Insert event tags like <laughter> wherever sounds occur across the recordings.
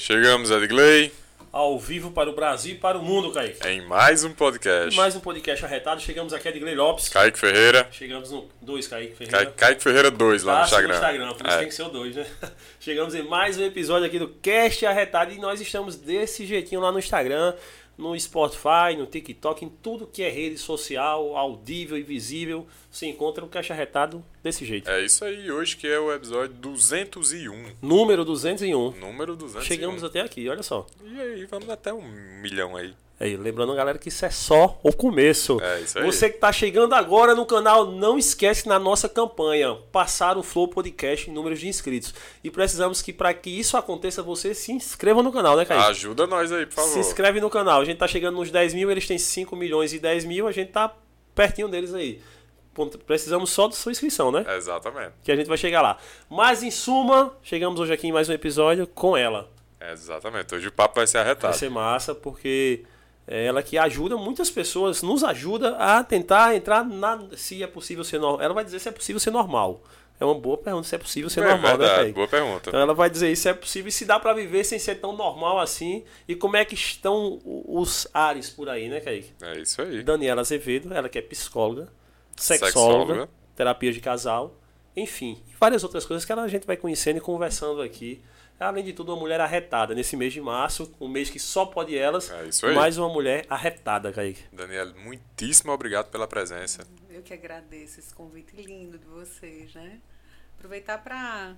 Chegamos, Edgley, Ao vivo para o Brasil e para o mundo, Kaique. em mais um podcast. Mais um podcast arretado. Chegamos aqui Edgley Lopes. Kaique Ferreira. Chegamos no 2, Kaique Ferreira. Kaique, Kaique Ferreira 2 lá no Instagram. no Instagram, por isso É. tem que ser o 2, né? <laughs> Chegamos em mais um episódio aqui do Cast Arretado e nós estamos desse jeitinho lá no Instagram, no Spotify, no TikTok, em tudo que é rede social, audível e visível. Você encontra o Cast Arretado desse jeito. É isso aí, hoje que é o episódio 201. Número 201. Número 201. Chegamos até aqui, olha só. E aí, vamos até um milhão aí. Aí, lembrando, galera, que isso é só o começo. É, isso aí. Você que está chegando agora no canal, não esquece na nossa campanha passar o Flow Podcast em números de inscritos. E precisamos que para que isso aconteça, você se inscreva no canal, né, Kaique? Ajuda nós aí, por favor. se inscreve no canal. A gente tá chegando nos 10 mil, eles têm 5 milhões e 10 mil, a gente tá pertinho deles aí. Precisamos só da sua inscrição, né? Exatamente. Que a gente vai chegar lá. Mas em suma, chegamos hoje aqui em mais um episódio com ela. Exatamente. Hoje o papo vai ser Vai arretado. ser massa, porque ela que ajuda muitas pessoas, nos ajuda a tentar entrar na. Se é possível ser normal. Ela vai dizer se é possível ser normal. É uma boa pergunta, se é possível ser é normal, né, verdade, Kaique? boa pergunta. Então ela vai dizer isso se é possível e se dá pra viver sem ser tão normal assim. E como é que estão os ares por aí, né, Kaique? É isso aí. Daniela Azevedo, ela que é psicóloga, sexóloga, Sexóloga. terapia de casal, enfim, várias outras coisas que a gente vai conhecendo e conversando aqui. Além de tudo, uma mulher arretada nesse mês de março, um mês que só pode elas, É isso aí. mais uma mulher arretada, Kaique. Daniela, muitíssimo obrigado pela presença. Eu que agradeço esse convite lindo de vocês, né? Aproveitar para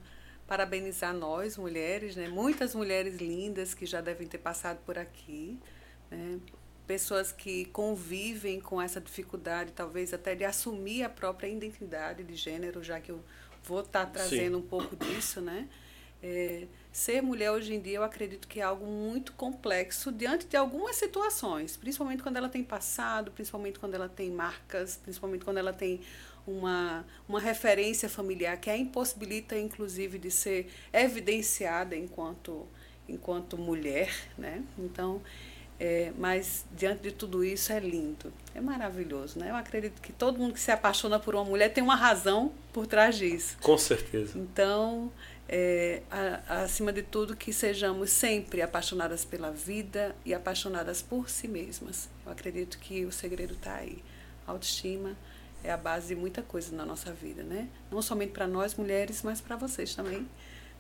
parabenizar nós, mulheres, né? Muitas mulheres lindas que já devem ter passado por aqui, né? Pessoas que convivem com essa dificuldade, talvez até de assumir a própria identidade de gênero, já que eu vou estar trazendo um pouco disso, né? É, ser mulher hoje em dia eu acredito que é algo muito complexo diante de algumas situações, principalmente quando ela tem passado, principalmente quando ela tem marcas, principalmente quando ela tem uma, uma referência familiar que a impossibilita, inclusive, de ser evidenciada enquanto, enquanto mulher, né? Então, é, mas diante de tudo isso é lindo, é maravilhoso, né? Eu acredito que todo mundo que se apaixona por uma mulher tem uma razão por trás disso. Com certeza. Então, é, a- acima de tudo, que sejamos sempre apaixonadas pela vida e apaixonadas por si mesmas. Eu acredito que o segredo está aí. Autoestima é a base de muita coisa na nossa vida, né? Não somente para nós mulheres, mas para vocês também,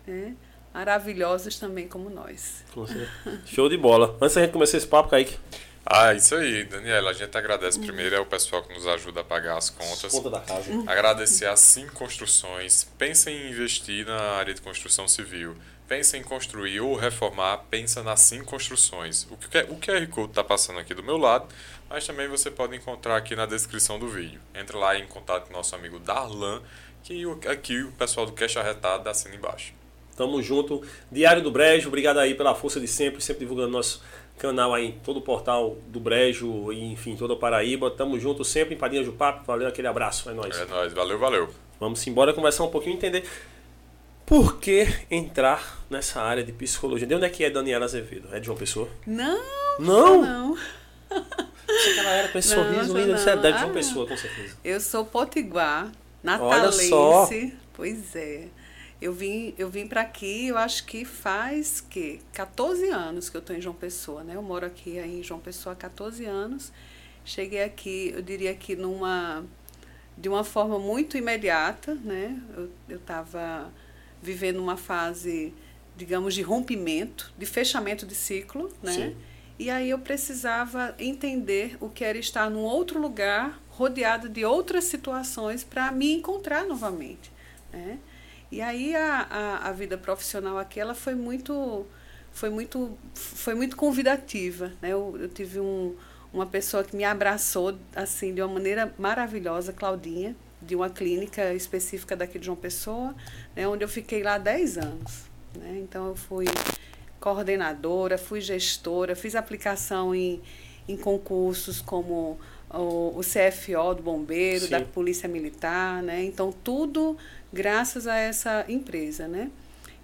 né? Maravilhosos também como nós. Show de bola. Antes da gente começar esse papo, Kaique, Ah, isso aí, Daniela. A gente agradece primeiro é o pessoal que nos ajuda a pagar as contas. conta da casa. Agradecer a Sim Construções. Pensa em investir na área de construção civil. Pensa em construir ou reformar, pensa na Sim Construções. O, que, o QR Code está passando aqui do meu lado, mas também você pode encontrar aqui na descrição do vídeo. Entra lá em contato com nosso amigo Darlan, que aqui o pessoal do Cash Arretado assina embaixo. Tamo junto. Diário do Brejo, obrigado aí pela força de sempre, sempre divulgando nosso canal aí em todo o portal do Brejo e enfim, toda a Paraíba. Tamo junto sempre, Empadinha do Papo. Valeu, aquele abraço, é nóis. É nóis, valeu, valeu. Vamos embora conversar um pouquinho e entender por que entrar nessa área de psicologia. De onde é que é Daniela Azevedo? É de João Pessoa? Não, Não! não. Sei que ela era com esse Não, sorriso não, lindo. Você é não. de João Ah. Pessoa, com certeza. Eu sou potiguar, Olha só. natalense. Pois é. Eu vim, eu vim para aqui, eu acho que faz que 14 anos que eu estou em João Pessoa, né? Eu moro aqui em João Pessoa há 14 anos. Cheguei aqui, eu diria que numa de uma forma muito imediata, né? Eu estava vivendo uma fase, digamos, de rompimento, de fechamento de ciclo, né? Sim. E aí eu precisava entender o que era estar num outro lugar, rodeado de outras situações, para me encontrar novamente. Né? E aí a, a, a vida profissional aqui ela foi muito foi muito foi muito convidativa. Né? Eu, eu tive um, uma pessoa que me abraçou assim de uma maneira maravilhosa, Claudinha, de uma clínica específica daqui de João Pessoa, né? onde eu fiquei lá 10 anos. Né? Então eu fui coordenadora, fui gestora, fiz aplicação em, em concursos como o, o CFO do Bombeiro, Sim. da Polícia Militar, né? Então, tudo graças a essa empresa, né?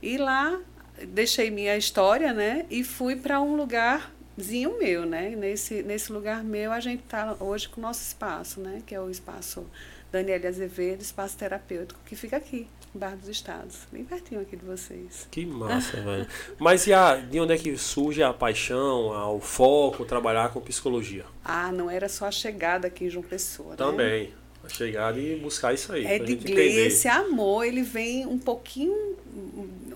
E lá deixei minha história, né? E fui para um lugarzinho meu, né? Nesse, nesse lugar meu, a gente está hoje com o nosso espaço, né? Que é o espaço Daniela Azevedo, espaço terapêutico, que fica aqui, no Bar dos Estados, bem pertinho aqui de vocês. Que massa, <laughs> velho. Mas e a, de onde é que surge a paixão, a, o foco, trabalhar com psicologia? Ah, não era só a chegada aqui em João Pessoa. Né? Também. A chegada e buscar isso aí. É de Gley, esse amor, ele vem um pouquinho,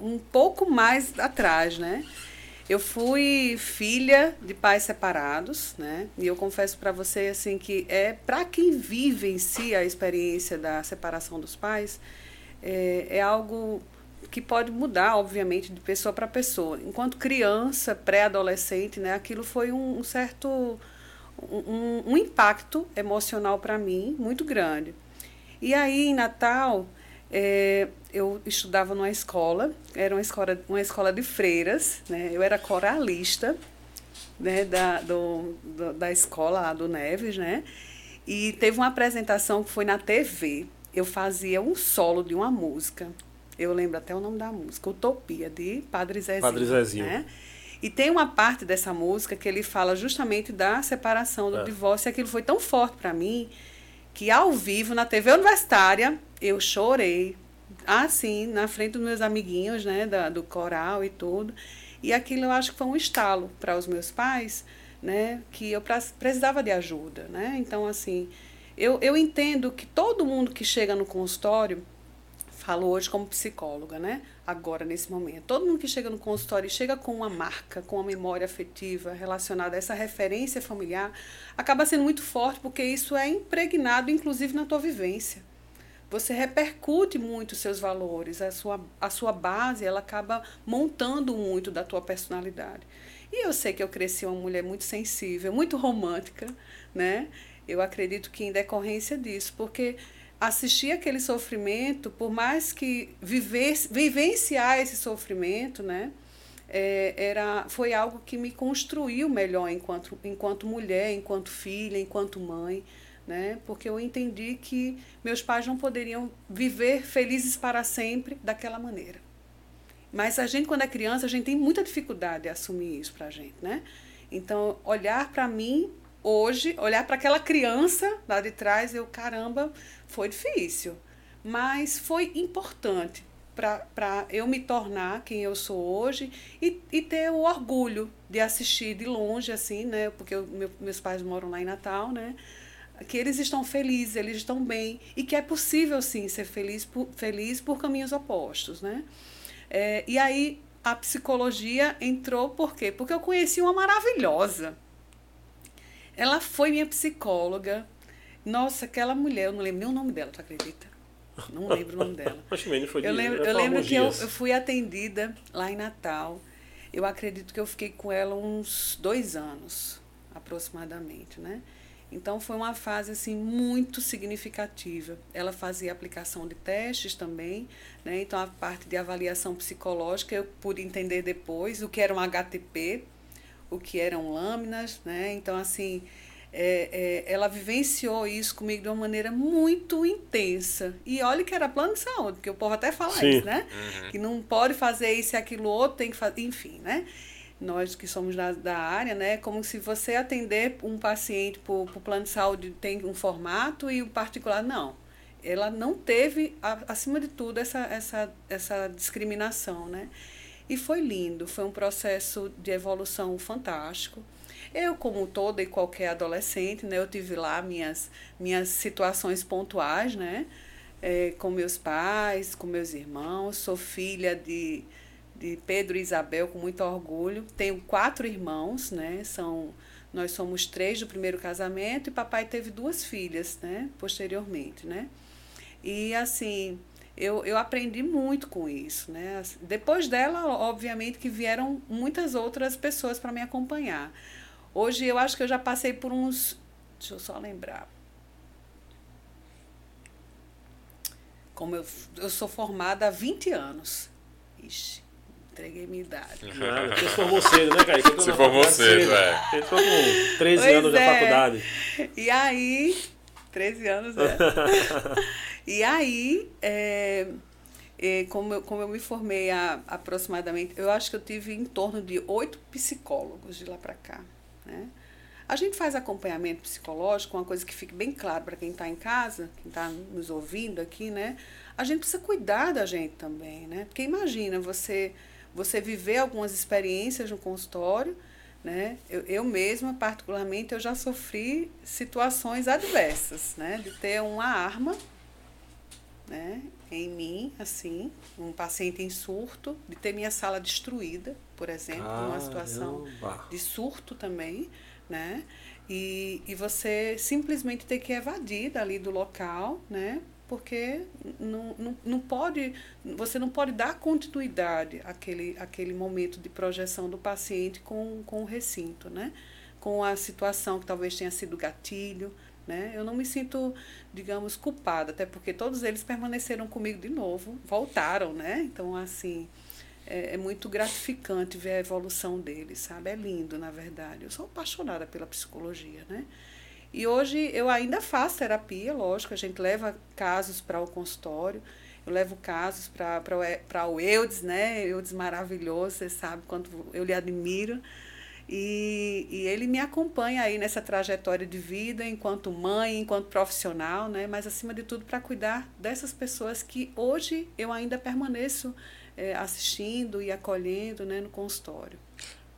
um pouco mais atrás, né? Eu fui filha de pais separados, né? E eu confesso para você assim que é para quem vive em si a experiência da separação dos pais, é, é algo que pode mudar, obviamente, de pessoa para pessoa. Enquanto criança, pré-adolescente, né? Aquilo foi um, um certo um, um impacto emocional para mim muito grande. E aí em Natal é, eu estudava numa escola, era uma escola, uma escola de freiras, né? Eu era coralista né, da, do, do, da escola lá do Neves, né? E teve uma apresentação que foi na TV. Eu fazia um solo de uma música. Eu lembro até o nome da música, Utopia, de Padre Zezinho. Padre Zezinho. Né? E tem uma parte dessa música que ele fala justamente da separação, do é. divórcio. E aquilo foi tão forte para mim que ao vivo, na TV universitária, eu chorei. Assim, na frente dos meus amiguinhos, né, da, do coral e tudo. E aquilo eu acho que foi um estalo para os meus pais, né, que eu precisava de ajuda, né? Então, assim, eu, eu entendo que todo mundo que chega no consultório, falo hoje como psicóloga, né? Agora, nesse momento. Todo mundo que chega no consultório e chega com uma marca, com uma memória afetiva relacionada a essa referência familiar, acaba sendo muito forte, porque isso é impregnado, inclusive, na tua vivência. Você repercute muito os seus valores, a sua, a sua base, ela acaba montando muito da tua personalidade. E eu sei que eu cresci uma mulher muito sensível, muito romântica, né? Eu acredito que em decorrência disso, porque assistir aquele sofrimento, por mais que viver, vivenciar esse sofrimento, né, é, era, foi algo que me construiu melhor enquanto, enquanto mulher, enquanto filha, enquanto mãe, né, porque eu entendi que meus pais não poderiam viver felizes para sempre daquela maneira. Mas a gente, quando é criança, a gente tem muita dificuldade de assumir isso para a gente, né? Então, olhar para mim hoje, olhar para aquela criança lá de trás, eu, caramba, foi difícil. Mas foi importante para eu me tornar quem eu sou hoje e, e ter o orgulho de assistir de longe, assim, né? Porque eu, meu, meus pais moram lá em Natal, né? Que eles estão felizes, eles estão bem. E que é possível, sim, ser feliz por, feliz por caminhos opostos, né? É, e aí a psicologia entrou por quê? Porque eu conheci uma maravilhosa, ela foi minha psicóloga. Nossa, aquela mulher, eu não lembro nem o nome dela, tu acredita? Não lembro o nome dela. <laughs> eu lembro, eu lembro que eu, eu fui atendida lá em Natal. Eu acredito que eu fiquei com ela uns dois anos, aproximadamente, né? Então foi uma fase assim muito significativa. Ela fazia aplicação de testes também, né? Então a parte de avaliação psicológica eu pude entender depois o que era um HTP, o que eram lâminas, né? Então, assim, é, é, ela vivenciou isso comigo de uma maneira muito intensa. E olha que era plano de saúde, porque o povo até fala Sim. isso, né? Uhum. Que não pode fazer isso e aquilo outro, tem que fazer, enfim, né? Nós que somos da, da área, né? Como se você atender um paciente por, por plano de saúde tem um formato e o particular não. Ela não teve, acima de tudo, essa, essa, essa discriminação, né? E foi lindo, foi um processo de evolução fantástico. Eu, como toda e qualquer adolescente, né, eu tive lá minhas, minhas situações pontuais, né, é, com meus pais, com meus irmãos. Sou filha de, de Pedro e Isabel, com muito orgulho. Tenho quatro irmãos, né, são, nós somos três do primeiro casamento e papai teve duas filhas, né, posteriormente, né. E, assim, eu, eu aprendi muito com isso. Né? Depois dela, obviamente, que vieram muitas outras pessoas para me acompanhar. Hoje eu acho que eu já passei por uns. Deixa eu só lembrar. Como eu, eu sou formada há 20 anos. Ixi, entreguei minha idade. Você formou cedo, né, Caio? Você formou cedo, cedo, é. Entrou com 13 pois anos é. da faculdade. E aí, 13 anos, é. <laughs> e aí, é, é, como, eu, como eu me formei há, aproximadamente, eu acho que eu tive em torno de oito psicólogos de lá para cá, né? A gente faz acompanhamento psicológico, uma coisa que fique bem claro para quem está em casa, quem está nos ouvindo aqui, né? A gente precisa cuidar da gente também, né? Porque imagina você você viver algumas experiências no consultório, né? Eu, eu mesma, particularmente, eu já sofri situações adversas, né? De ter uma arma, né? Em mim, assim, um paciente em surto, de ter minha sala destruída, por exemplo, Caramba. uma situação de surto também, né? E, e você simplesmente ter que evadir dali do local, né? Porque não, não, não pode, você não pode dar continuidade àquele, àquele momento de projeção do paciente com, com o recinto, né? Com a situação que talvez tenha sido gatilho, né? Eu não me sinto, digamos, culpada, até porque todos eles permaneceram comigo de novo, voltaram, né? Então, assim, é, é, muito gratificante ver a evolução deles, sabe? É lindo, na verdade. Eu sou apaixonada pela psicologia, né? E hoje eu ainda faço terapia, lógico, a gente leva casos para o consultório, eu levo casos para o Eudes, né? Eudes maravilhoso, você sabe quanto eu lhe admiro. E, e ele me acompanha aí nessa trajetória de vida enquanto mãe, enquanto profissional, né? Mas acima de tudo para cuidar dessas pessoas que hoje eu ainda permaneço é, assistindo e acolhendo né, no consultório.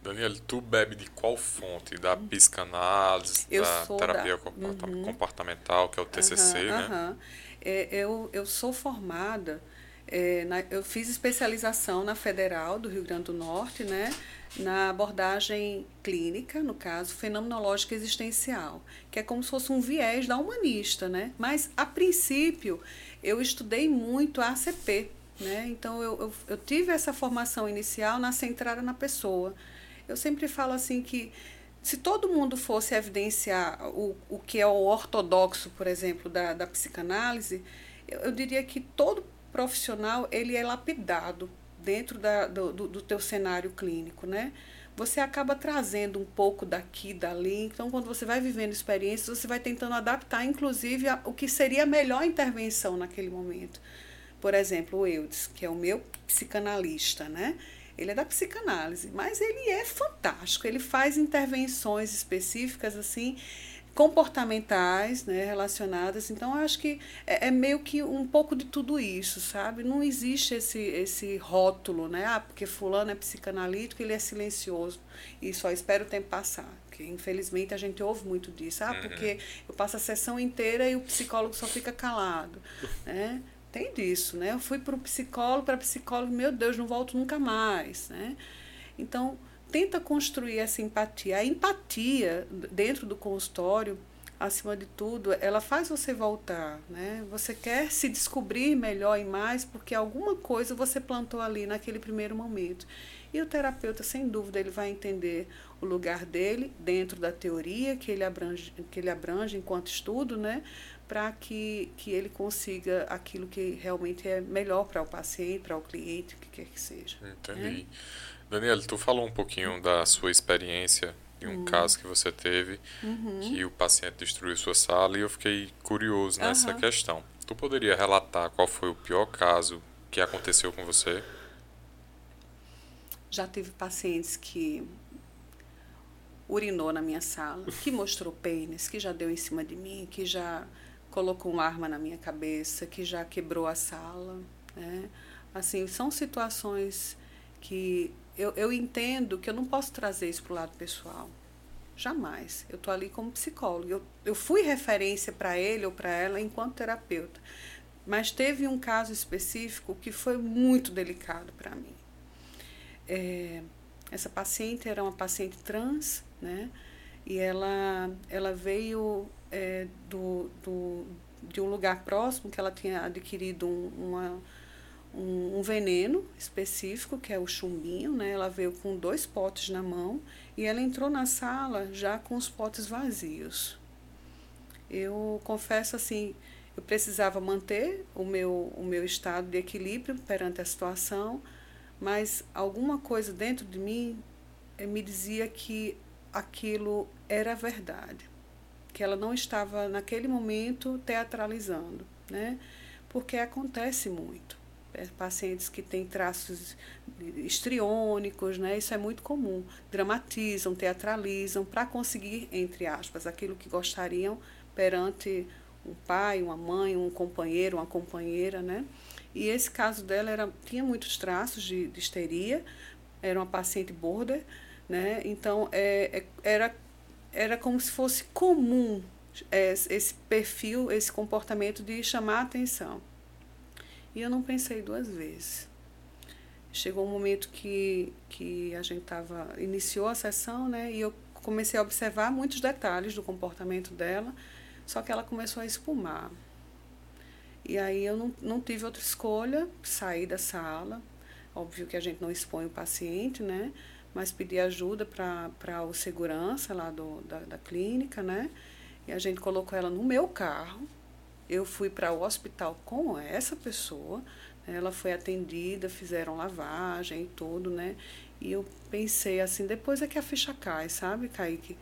Daniela, tu bebe de qual fonte? Da uhum. psicanálise, eu da terapia da... Uhum. comportamental, que é o TCC, uhum, né? Uhum. É, eu, eu sou formada, é, na, eu fiz especialização na Federal do Rio Grande do Norte, né? Na abordagem clínica, no caso, fenomenológica existencial, que é como se fosse um viés da humanista, né? Mas, a princípio, eu estudei muito a ACP, né? Então, eu, eu, eu tive essa formação inicial na centrada na pessoa. Eu sempre falo assim que se todo mundo fosse evidenciar o, o que é o ortodoxo, por exemplo, da, da psicanálise, eu, eu diria que todo profissional ele é lapidado dentro da, do, do, do teu cenário clínico, né? Você acaba trazendo um pouco daqui, dali. Então, quando você vai vivendo experiências, você vai tentando adaptar, inclusive, a, o que seria a melhor intervenção naquele momento. Por exemplo, o Eudes, que é o meu psicanalista, né? Ele é da psicanálise, mas ele é fantástico. Ele faz intervenções específicas, assim, comportamentais, né, relacionadas. Então, eu acho que é, é, meio que um pouco de tudo isso, sabe? Não existe esse, esse rótulo, né? Ah, porque fulano é psicanalítico, ele é silencioso e só espera o tempo passar. Porque, infelizmente, a gente ouve muito disso. Ah, uhum. porque eu passo a sessão inteira e o psicólogo só fica calado, né? Tem disso, né? Eu fui para o psicólogo, para psicólogo, meu Deus, não volto nunca mais, né? Então, tenta construir essa empatia. A empatia dentro do consultório, acima de tudo, ela faz você voltar, né? Você quer se descobrir melhor e mais porque alguma coisa você plantou ali naquele primeiro momento. E o terapeuta, sem dúvida, ele vai entender o lugar dele dentro da teoria que ele abrange, que ele abrange enquanto estudo, né? para que, que ele consiga aquilo que realmente é melhor para o paciente, para o cliente, o que quer que seja. Entendi. Daniela, tu falou um pouquinho da sua experiência em um uhum. caso que você teve, uhum. que o paciente destruiu sua sala, e eu fiquei curioso nessa uhum. questão. Tu poderia relatar qual foi o pior caso que aconteceu com você? Já tive pacientes que urinou na minha sala, que mostrou pênis, que já deu em cima de mim, que já colocou uma arma na minha cabeça, que já quebrou a sala. Né? Assim, são situações que eu, eu entendo que eu não posso trazer isso para o lado pessoal. Jamais. Eu estou ali como psicólogo. Eu, eu fui referência para ele ou para ela enquanto terapeuta. Mas teve um caso específico que foi muito delicado para mim. É, essa paciente era uma paciente trans, né? E ela, ela veio é, do, do, de um lugar próximo que ela tinha adquirido um, uma, um, um, veneno específico, que é o chumbinho, né? Ela veio com dois potes na mão e ela entrou na sala já com os potes vazios. Eu confesso assim, eu precisava manter o meu, o meu estado de equilíbrio perante a situação, mas alguma coisa dentro de mim eh, me dizia que aquilo era verdade, que ela não estava naquele momento teatralizando, né? Porque acontece muito. é, pacientes que têm traços histriônicos, né? Isso é muito comum. Dramatizam, teatralizam para conseguir, entre aspas, aquilo que gostariam perante um pai, uma mãe, um companheiro, uma companheira, né? E esse caso dela era, tinha muitos traços de, de histeria, era uma paciente border, né? Então é, é, era, era como se fosse comum é, esse perfil, esse comportamento de chamar atenção. E eu não pensei duas vezes. Chegou um momento que, que a gente tava, iniciou a sessão, né? E eu comecei a observar muitos detalhes do comportamento dela, só que ela começou a espumar. E aí eu não, não tive outra escolha, sair da sala. Óbvio que a gente não expõe o paciente, né? Mas pedi ajuda para o segurança lá do, da, da clínica, né? E a gente colocou ela no meu carro, eu fui para o hospital com essa pessoa, né? ela foi atendida, fizeram lavagem e tudo, né? E eu pensei assim, depois é que a ficha cai, sabe, Kaique?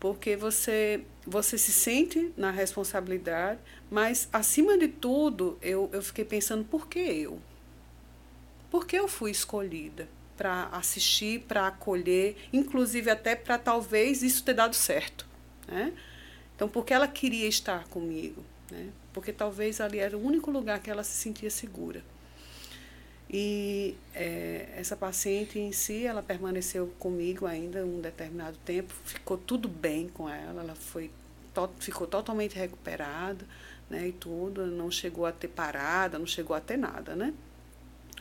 Porque você, você se sente na responsabilidade, mas acima de tudo, eu, eu fiquei pensando, por que eu? Por que eu fui escolhida para assistir, para acolher, inclusive até para talvez isso ter dado certo, né? Então, porque ela queria estar comigo, né? porque talvez ali era o único lugar que ela se sentia segura. E é, essa paciente em si, ela permaneceu comigo ainda um determinado tempo, ficou tudo bem com ela, ela foi, to, ficou totalmente recuperada, né, e tudo, não chegou a ter parada, não chegou a ter nada, né?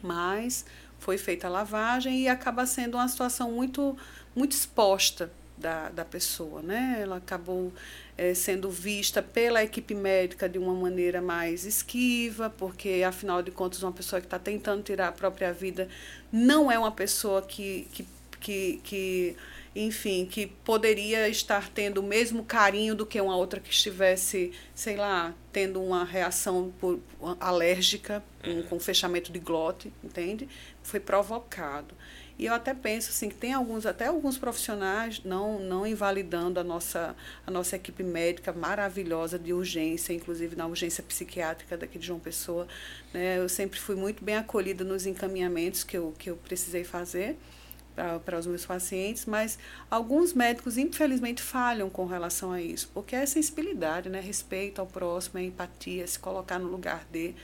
Mas foi feita a lavagem e acaba sendo uma situação muito, muito exposta da, da pessoa, né? Ela acabou é, sendo vista pela equipe médica de uma maneira mais esquiva, porque, afinal de contas, uma pessoa que está tentando tirar a própria vida não é uma pessoa que, que, que, que, enfim, que poderia estar tendo o mesmo carinho do que uma outra que estivesse, sei lá, tendo uma reação por, alérgica, com, com fechamento de glote, entende? Foi provocado. E eu até penso assim que tem alguns até alguns profissionais não não invalidando a nossa a nossa equipe médica maravilhosa de urgência, inclusive na urgência psiquiátrica daqui de João Pessoa, né? Eu sempre fui muito bem acolhida nos encaminhamentos que eu que eu precisei fazer para os meus pacientes, mas alguns médicos infelizmente falham com relação a isso, porque é sensibilidade, né? Respeito ao próximo, é empatia, se colocar no lugar de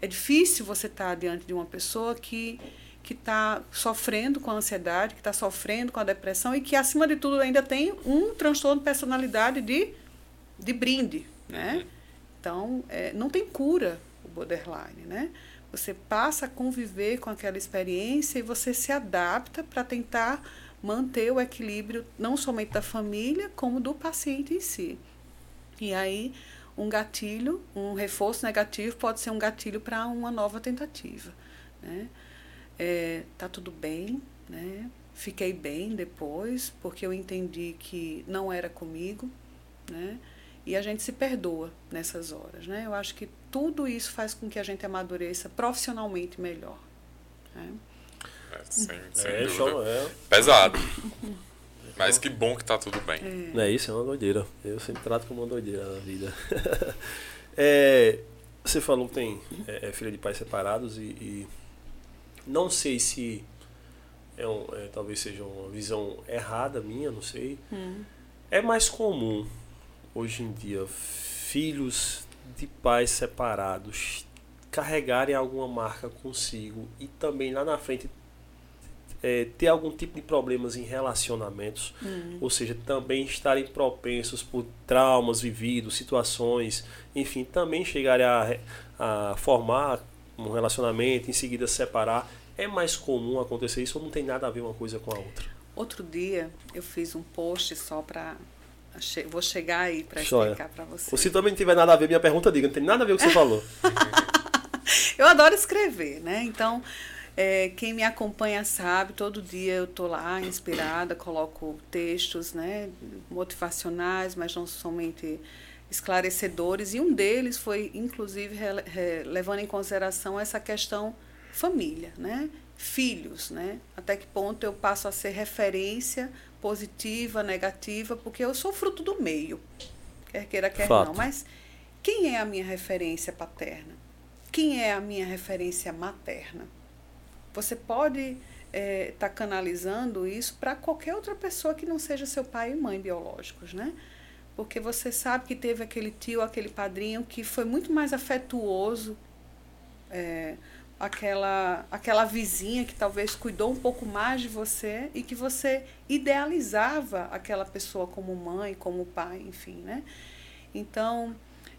é difícil você estar diante de uma pessoa que que está sofrendo com a ansiedade, que está sofrendo com a depressão e que, acima de tudo, ainda tem um transtorno de personalidade de, de brinde. Né? Uhum. Então, é, não tem cura o borderline. Né? Você passa a conviver com aquela experiência e você se adapta para tentar manter o equilíbrio não somente da família, como do paciente em si. E aí, um gatilho, um reforço negativo pode ser um gatilho para uma nova tentativa. Né? É, tá tudo bem, né? Fiquei bem depois, porque eu entendi que não era comigo, né? E a gente se perdoa nessas horas, né? Eu acho que tudo isso faz com que a gente amadureça profissionalmente melhor. Né? É, sem, sem é, show, é. Pesado. <laughs> Mas que bom que tá tudo bem. É. É isso, é uma doideira. Eu sempre trato como uma doideira na vida. <laughs> é, você falou que tem é, é, filha de pais separados e, e não sei se é, um, é talvez seja uma visão errada minha, não sei. Hum. É mais comum hoje em dia filhos de pais separados carregarem alguma marca consigo e também lá na frente é, ter algum tipo de problemas em relacionamentos, hum. ou seja, também estarem propensos por traumas vividos, situações, enfim, também chegarem a, a formar um relacionamento, em seguida se separar. É mais comum acontecer isso ou não tem nada a ver uma coisa com a outra? Outro dia eu fiz um post só para vou chegar aí para explicar para você. Se também não tiver nada a ver, minha pergunta diga, não tem nada a ver com o que você <laughs> falou. eu adoro escrever, né? Então, é, quem me acompanha sabe, todo dia eu tô lá inspirada, coloco textos, né, motivacionais, mas não somente esclarecedores, e um deles foi, inclusive, levando em consideração essa questão família, né? filhos, né? Até que ponto eu passo a ser referência positiva, negativa, porque eu sou fruto do meio, quer queira, quer Fato. não. Mas quem é a minha referência paterna? quem é a minha referência materna. Você pode estar é, tá canalizando isso para qualquer outra pessoa que não seja seu pai e mãe biológicos, né? Porque você sabe que teve aquele tio, aquele padrinho que foi muito mais afetuoso, é, aquela, aquela vizinha que talvez cuidou um pouco mais de você e que você idealizava aquela pessoa como mãe, como pai, enfim, né? Então,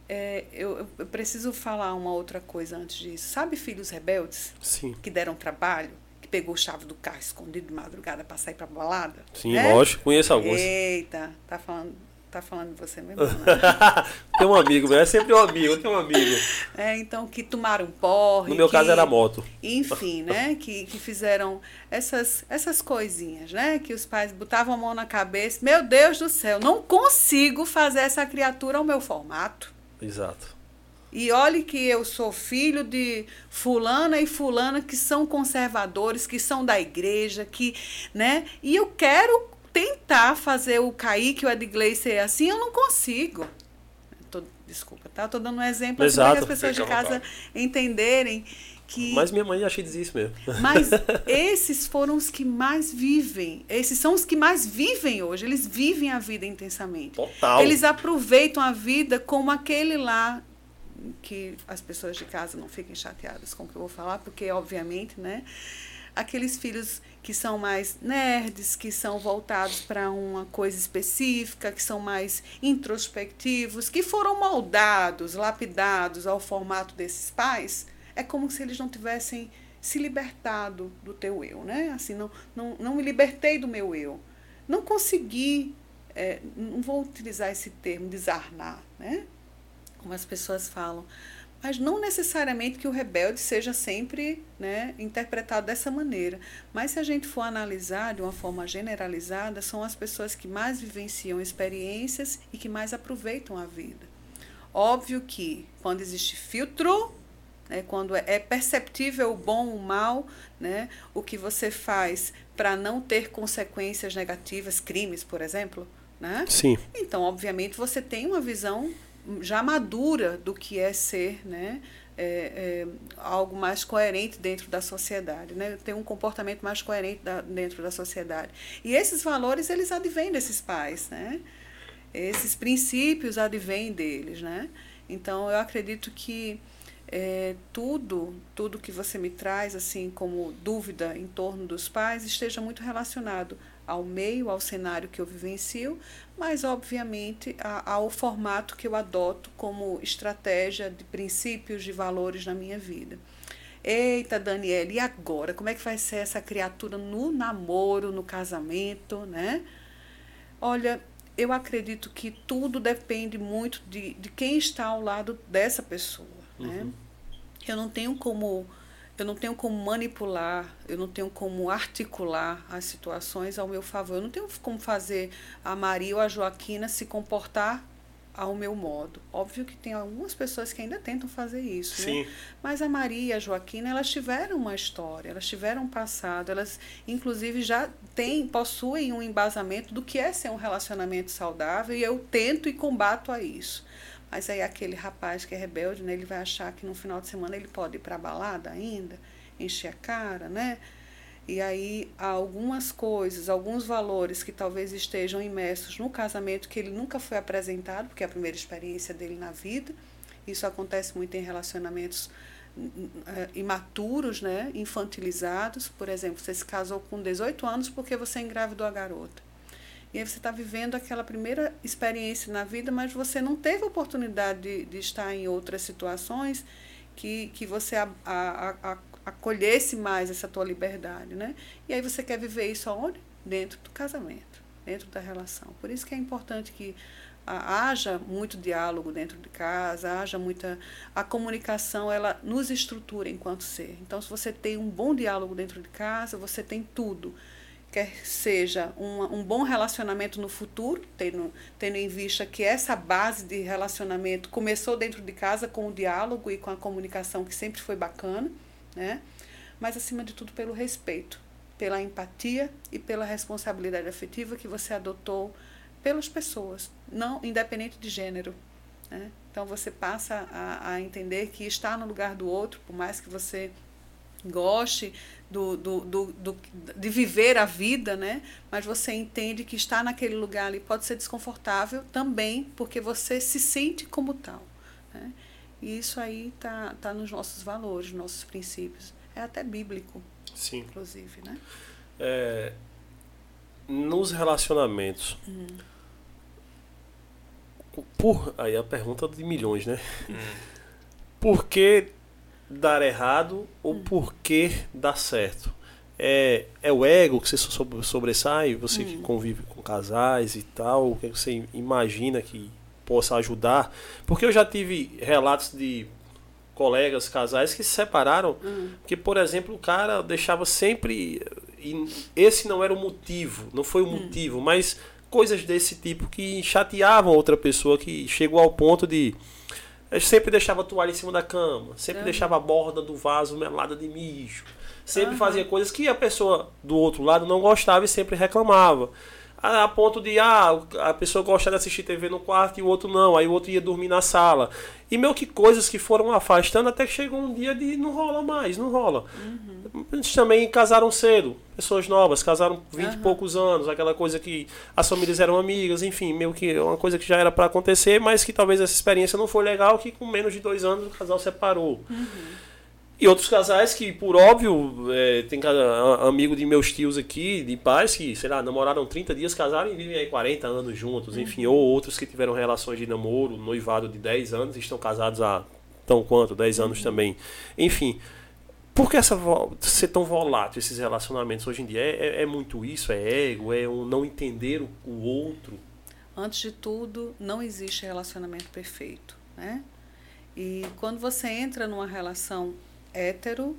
é, eu, eu, preciso falar uma outra coisa antes disso. Sabe filhos rebeldes? Sim. Que deram trabalho? Que pegou chave do carro escondido de madrugada para sair para balada? Sim, né? lógico. Conheço alguns. Eita, tá falando tá falando de você mesmo. <laughs> tem um amigo, é sempre um amigo, tem um amigo. É, então, que tomaram porre. No meu que, caso era moto. Enfim, né? Que, que fizeram essas, essas coisinhas, né? Que os pais botavam a mão na cabeça. Meu Deus do céu, não consigo fazer essa criatura ao meu formato. Exato. E olhe que eu sou filho de fulana e fulana que são conservadores, que são da igreja, que, né? E eu quero tentar fazer o Kaique, o Edgley ser assim, eu não consigo. Tô, desculpa, tá? Tô dando um exemplo assim, para as pessoas de casa entenderem que. Mas minha mãe acha dizer isso mesmo. Mas <laughs> esses foram os que mais vivem. Esses são os que mais vivem hoje. Eles vivem a vida intensamente. Total. Eles aproveitam a vida como aquele lá que as pessoas de casa não fiquem chateadas com o que eu vou falar, porque obviamente, né? aqueles filhos que são mais nerds, que são voltados para uma coisa específica, que são mais introspectivos, que foram moldados, lapidados ao formato desses pais, é como se eles não tivessem se libertado do teu eu, né? Assim, não, não, não me libertei do meu eu. Não consegui, é, não vou utilizar esse termo, desarnar, né? Como as pessoas falam mas não necessariamente que o rebelde seja sempre né, interpretado dessa maneira. Mas se a gente for analisar de uma forma generalizada, são as pessoas que mais vivenciam experiências e que mais aproveitam a vida. Óbvio que quando existe filtro, né, quando é perceptível o bom ou o mal, né, o que você faz para não ter consequências negativas, crimes, por exemplo, né? Sim. Então, obviamente, você tem uma visão já madura do que é ser né, é, é, algo mais coerente dentro da sociedade, né? ter um comportamento mais coerente da, dentro da sociedade. E esses valores, eles advêm desses pais, né? esses princípios advêm deles. Né? Então, eu acredito que é, tudo, tudo que você me traz assim como dúvida em torno dos pais esteja muito relacionado ao meio, ao cenário que eu vivencio, mas obviamente ao formato que eu adoto como estratégia de princípios, de valores na minha vida. Eita, Daniela, e agora? Como é que vai ser essa criatura no namoro, no casamento, né? Olha, eu acredito que tudo depende muito de, de quem está ao lado dessa pessoa, né? uhum. né? Eu não tenho como eu não tenho como manipular, eu não tenho como articular as situações ao meu favor. Eu não tenho como fazer a Maria ou a Joaquina se comportar ao meu modo. Óbvio que tem algumas pessoas que ainda tentam fazer isso, né? Sim. Né? Mas a Maria e a Joaquina, elas tiveram uma história, elas tiveram um passado, elas inclusive já têm, possuem um embasamento do que é ser um relacionamento saudável e eu tento e combato a isso. Mas aí aquele rapaz que é rebelde, né, ele vai achar que no final de semana ele pode ir para balada ainda, encher a cara, né? E aí há algumas coisas, alguns valores que talvez estejam imersos no casamento que ele nunca foi apresentado, porque é a primeira experiência dele na vida. Isso acontece muito em relacionamentos hum, hum, eh, imaturos, né, infantilizados. Por exemplo, você se casou com 18 anos porque você engravidou a garota. E aí você está vivendo aquela primeira experiência na vida, mas você não teve oportunidade de, de estar em outras situações que, que você a, a, a, acolhesse mais essa tua liberdade, né? E aí você quer viver isso aonde? Dentro do casamento, dentro da relação. Por isso que é importante que haja muito diálogo dentro de casa, haja muita a comunicação, ela nos estrutura enquanto ser. Então, se você tem um bom diálogo dentro de casa, você tem tudo quer seja um, um bom relacionamento no futuro, tendo, tendo em vista que essa base de relacionamento começou dentro de casa com o diálogo e com a comunicação que sempre foi bacana, né? mas acima de tudo pelo respeito, pela empatia e pela responsabilidade afetiva que você adotou pelas pessoas, não independente de gênero. Né? Então você passa a, a entender que está no lugar do outro, por mais que você goste do, do, do, do, de viver a vida, né? mas você entende que estar naquele lugar ali pode ser desconfortável também, porque você se sente como tal. Né? E isso aí está tá nos nossos valores, nos nossos princípios. É até bíblico, Sim. inclusive. Né? É, nos relacionamentos. Hum. Por, aí a pergunta de milhões, né? Por que dar errado ou por que dar certo? É, é o ego que você sobre- sobressai, você que convive com casais e tal, o que você imagina que possa ajudar? Porque eu já tive relatos de colegas, casais que se separaram, que, por exemplo, o cara deixava sempre. Esse não era o motivo, não foi o motivo, mas coisas desse tipo que chateavam outra pessoa, que chegou ao ponto de. Eu sempre deixava a toalha em cima da cama, sempre deixava a borda do vaso melada de mijo, sempre Aham. fazia coisas que a pessoa do outro lado não gostava e sempre reclamava. A, ponto de, ah, a pessoa gosta de assistir TV no quarto e o outro não, aí o outro ia dormir na sala. E meio que coisas que foram afastando até que chegou um dia de não rola mais, não rola. Eles também casaram cedo, pessoas novas, casaram 20 e Aham. poucos anos, aquela coisa que as famílias eram amigas, enfim, meio que é uma coisa que já era para acontecer, mas que talvez essa experiência não foi legal, que com menos de dois anos o casal separou. E outros casais que, por óbvio, é, tem amigo de meus tios aqui, de pais que, sei lá, namoraram 30 dias, casaram e vivem aí 40 anos juntos, enfim, ou outros que tiveram relações de namoro, noivado de 10 anos estão casados há tão quanto, 10 anos também. Enfim, por que essa ser tão volátil esses relacionamentos hoje em dia? É, é- é muito isso? É ego? É um não entender o, o outro? Antes de tudo, não existe relacionamento perfeito, né? E quando você entra numa relação hétero,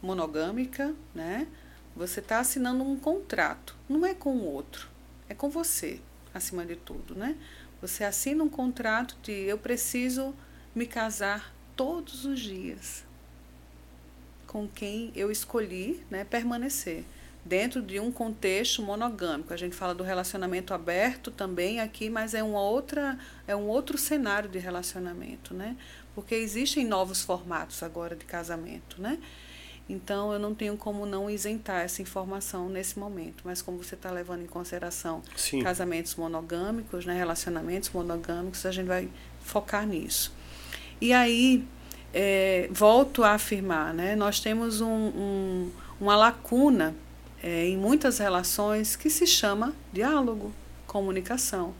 monogâmica, né? Você está assinando um contrato. Não é com o outro, é com você, acima de tudo, né? Você assina um contrato de eu preciso me casar todos os dias com quem eu escolhi, né, permanecer dentro de um contexto monogâmico. A gente fala do relacionamento aberto também aqui, mas é uma outra é um outro cenário de relacionamento, né? Porque existem novos formatos agora de casamento, né? Então eu não tenho como não isentar essa informação nesse momento, mas como você está levando em consideração Sim. casamentos monogâmicos, né, relacionamentos monogâmicos, a gente vai focar nisso. E aí, é, volto a afirmar, né, nós temos um, um, uma lacuna é, em muitas relações que se chama diálogo, comunicação.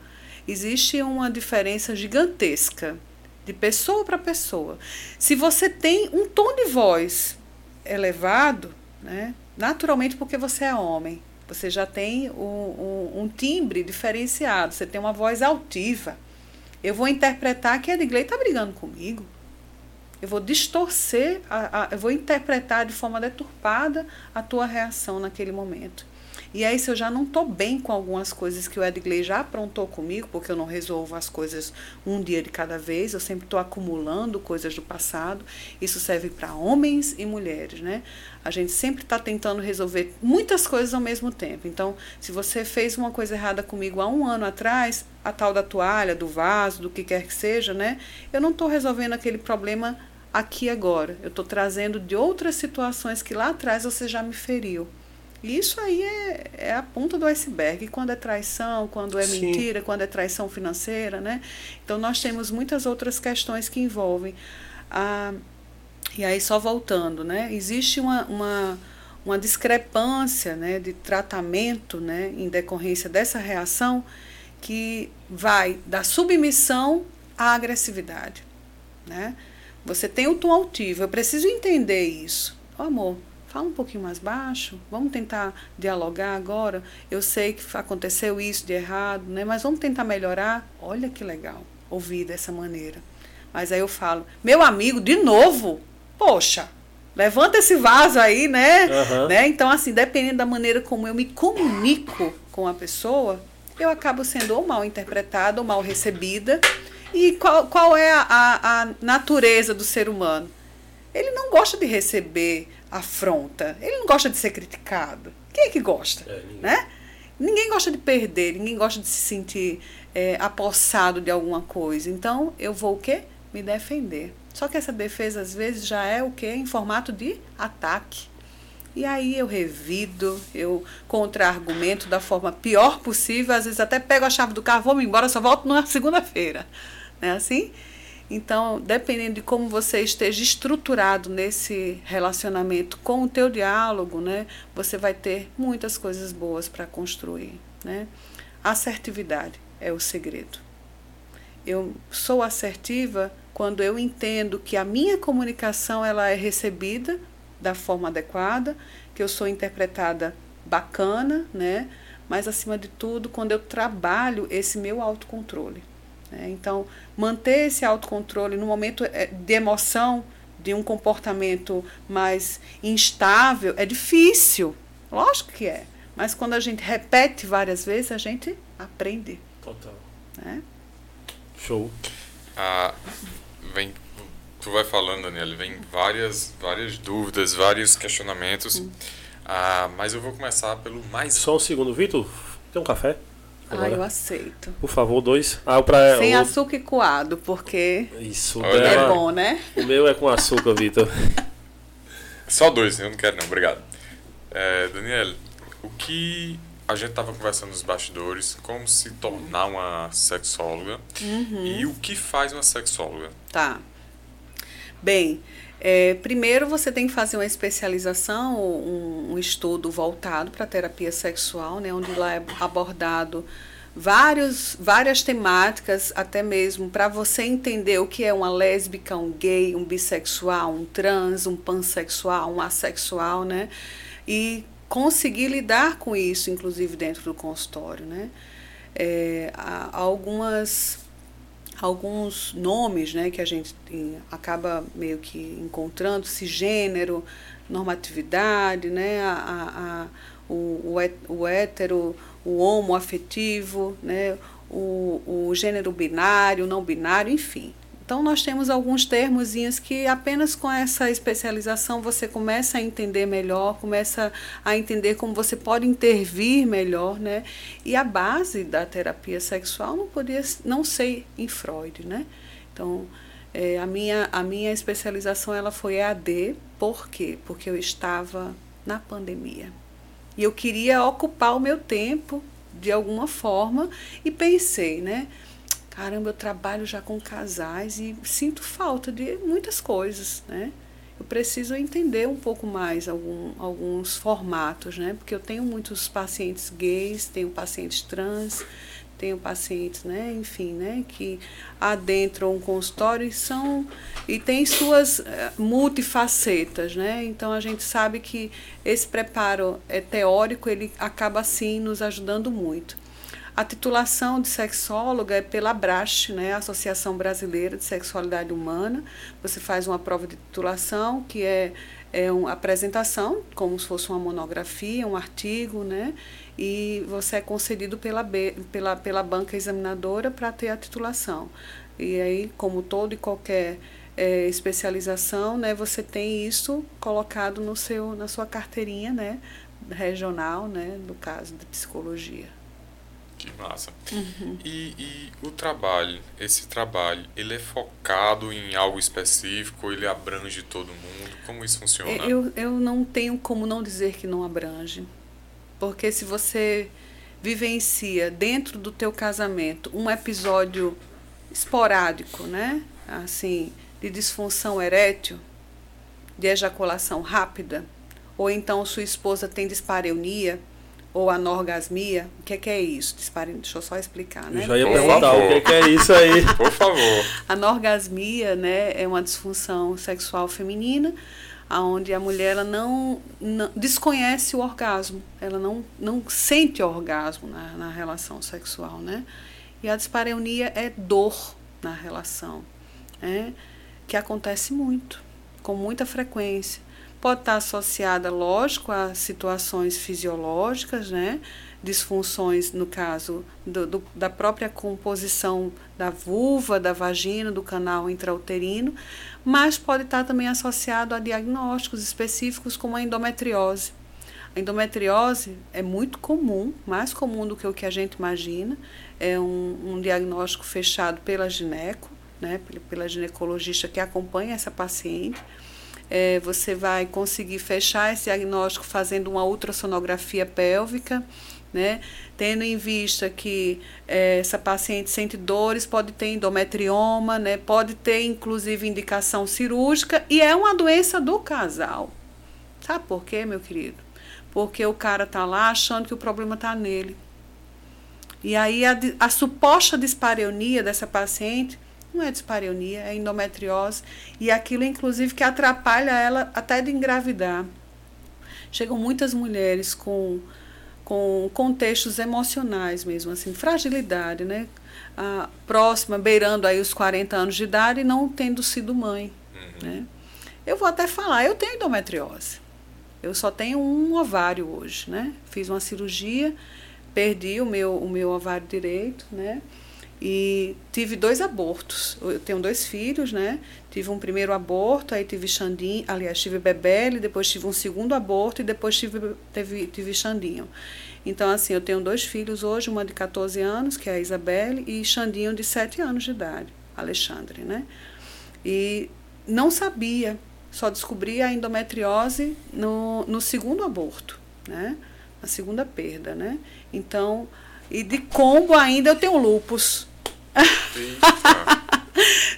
Existe uma diferença gigantesca de pessoa para pessoa. Se você tem um tom de voz elevado, né, naturalmente porque você é homem, você já tem um, um, um timbre diferenciado, você tem uma voz altiva. Eu vou interpretar que a Edgley está brigando comigo. Eu vou distorcer, a, a, eu vou interpretar de forma deturpada a tua reação naquele momento. E aí, se eu já não estou bem com algumas coisas que o Edgley já aprontou comigo, porque eu não resolvo as coisas um dia de cada vez, eu sempre estou acumulando coisas do passado. Isso serve para homens e mulheres, né? A gente sempre está tentando resolver muitas coisas ao mesmo tempo. Então, se você fez uma coisa errada comigo há um ano atrás, a tal da toalha, do vaso, do que quer que seja, né? Eu não estou resolvendo aquele problema aqui agora. Eu estou trazendo de outras situações que lá atrás você já me feriu. E isso aí é, é a ponta do iceberg. Quando é traição, quando é Sim. mentira, quando é traição financeira, né? Então nós temos muitas outras questões que envolvem. A, e aí só voltando, né? Existe uma, uma, uma discrepância né, de tratamento né, em decorrência dessa reação que vai da submissão à agressividade. Né? Você tem o tom altivo, eu preciso entender isso. Ô, amor, fala um pouquinho mais baixo, vamos tentar dialogar agora. Eu sei que aconteceu isso de errado, né? mas vamos tentar melhorar. Olha que legal ouvir dessa maneira. Mas aí eu falo, meu amigo, de novo? Poxa, levanta esse vaso aí, né? Aham. né? Então, assim, dependendo da maneira como eu me comunico com a pessoa, eu acabo sendo ou mal interpretada ou mal recebida. E qual, qual é a, a, a natureza do ser humano? Ele não gosta de receber afronta, ele não gosta de ser criticado. Quem é que gosta? É, ninguém. né? Ninguém gosta de perder, ninguém gosta de se sentir é, apossado de alguma coisa. Então, eu vou o quê? Me defender. Só que essa defesa, às vezes, já é o quê? Em formato de ataque. E aí eu revido, eu contra-argumento da forma pior possível, às vezes até pego a chave do carro, vou me embora, só volto na segunda-feira. Não é assim? Então, dependendo de como você esteja estruturado nesse relacionamento com o teu diálogo, né, você vai ter muitas coisas boas para construir, né? Assertividade é o segredo. Eu sou assertiva quando eu entendo que a minha comunicação ela é recebida da forma adequada, que eu sou interpretada bacana, né? Mas acima de tudo, quando eu trabalho esse meu autocontrole. Né? Então, manter esse autocontrole no momento eh, de emoção, de um comportamento mais instável, é difícil. Lógico que é. Mas quando a gente repete várias vezes, a gente aprende. Total. Né? Show. Ah, vem, tu vai falando, Daniela, vem várias, várias dúvidas, vários questionamentos. Ah, mas eu vou começar pelo mais. Só um segundo, Vitor. Tem um café? Ah, Agora. eu aceito. Por favor, dois. Ah, pra, Sem o- açúcar e coado, porque Isso, Olha. é dela- bom, né? <laughs> O meu é com açúcar, Vitor. <laughs> Só dois, eu não quero não, obrigado. É, Daniela, o que a gente estava conversando nos bastidores, como se tornar uma sexóloga e o que faz uma sexóloga? Tá. Bem, é, primeiro você tem que fazer uma especialização, um, um estudo voltado para a terapia sexual, né, onde lá é abordado vários, várias temáticas, até mesmo para você entender o que é uma lésbica, um gay, um bissexual, um trans, um pansexual, um assexual, né? E conseguir lidar com isso, inclusive dentro do consultório, né? É, algumas alguns nomes né, que a gente tem- acaba meio que encontrando, cisgênero, normatividade, né, a, a, o, o hétero, o homoafetivo, né, o, o gênero binário, não binário, enfim. Então nós temos alguns termozinhos que apenas com essa especialização você começa a entender melhor, começa a entender como você pode intervir melhor, né? E a base da terapia sexual não podia não ser em Freud, né? Então é, a minha a minha especialização ela foi EAD, por quê? Porque eu estava na pandemia e eu queria ocupar o meu tempo de alguma forma e pensei, né? Caramba, eu trabalho já com casais e sinto falta de muitas coisas, né? Eu preciso entender um pouco mais algum, alguns formatos, né? Porque eu tenho muitos pacientes gays, tenho pacientes trans, tenho pacientes, né, enfim, né, que adentram um consultório e são e tem suas eh, multifacetas, né? Então a gente sabe que esse preparo é teórico, ele acaba assim nos ajudando muito. A titulação de sexóloga é pela ABRASH, né, Associação Brasileira de Sexualidade Humana. Você faz uma prova de titulação, que é, é uma apresentação, como se fosse uma monografia, um artigo, né? E você é concedido pela, B, pela, pela banca examinadora para ter a titulação. E aí, como todo e qualquer é, especialização, né, você tem isso colocado no seu, na sua carteirinha né, regional, né, no caso de psicologia. Que massa. E, e o trabalho, esse trabalho, ele é focado em algo específico, ele abrange todo mundo? Como isso funciona? Eu, eu não tenho como não dizer que não abrange. Porque se você vivencia dentro do teu casamento um episódio esporádico, né? Assim, de disfunção erétil, de ejaculação rápida, ou então sua esposa tem dispareunia ou anorgasmia, o que é, que é isso? Deixa eu só explicar, né? Eu já ia Por perguntar favor. o que, que é isso aí. <laughs> Por favor. Anorgasmia, né, é uma disfunção sexual feminina, aonde a mulher ela não, não desconhece o orgasmo, ela não, não sente orgasmo na, na relação sexual, né? E a dispareunia é dor na relação, né? Que acontece muito, com muita frequência. Pode estar associada, lógico, a situações fisiológicas, né? disfunções, no caso do, do, da própria composição da vulva, da vagina, do canal intrauterino, mas pode estar também associado a diagnósticos específicos como a endometriose. A endometriose é muito comum, mais comum do que o que a gente imagina. É um, um diagnóstico fechado pela gineco, né, pela ginecologista que acompanha essa paciente. É, você vai conseguir fechar esse diagnóstico fazendo uma ultrassonografia pélvica, né? Tendo em vista que é, essa paciente sente dores, pode ter endometrioma, né? Pode ter inclusive indicação cirúrgica e é uma doença do casal. Sabe por quê, meu querido? Porque o cara tá lá achando que o problema tá nele. E aí a, a suposta dispareunia dessa paciente não é dispareunia, é endometriose e aquilo inclusive que atrapalha ela até de engravidar. Chegam muitas mulheres com com contextos emocionais mesmo, assim, fragilidade, né? Ah, próxima, beirando aí os 40 anos de idade e não tendo sido mãe, uhum. né? Eu vou até falar, eu tenho endometriose. Eu só tenho um ovário hoje, né? Fiz uma cirurgia, perdi o meu, o meu ovário direito, né? E tive dois abortos. Eu tenho dois filhos, né? Tive um primeiro aborto, aí tive Xandinho, aliás, tive Bebele, depois tive um segundo aborto e depois tive, teve, tive Xandinho. Então, assim, eu tenho dois filhos hoje, uma de 14 anos, que é a Isabelle, e Xandinho de 7 anos de idade, Alexandre, né? E não sabia, só descobri a endometriose no, no segundo aborto, né? A segunda perda, né? Então, e de combo ainda eu tenho lupus.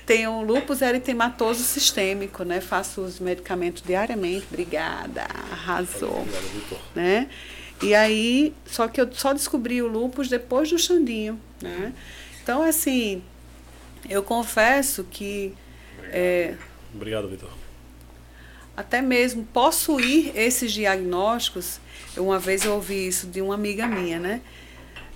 Tenho um lúpus eritematoso sistêmico, né? Faço os medicamentos diariamente. Obrigada, arrasou. Obrigado, né? E aí, só que eu só descobri o lúpus depois do Xandinho, né? Então, assim, eu confesso que... Obrigado, é, Obrigado Vitor. Até mesmo possuir esses diagnósticos, uma vez eu ouvi isso de uma amiga minha, né?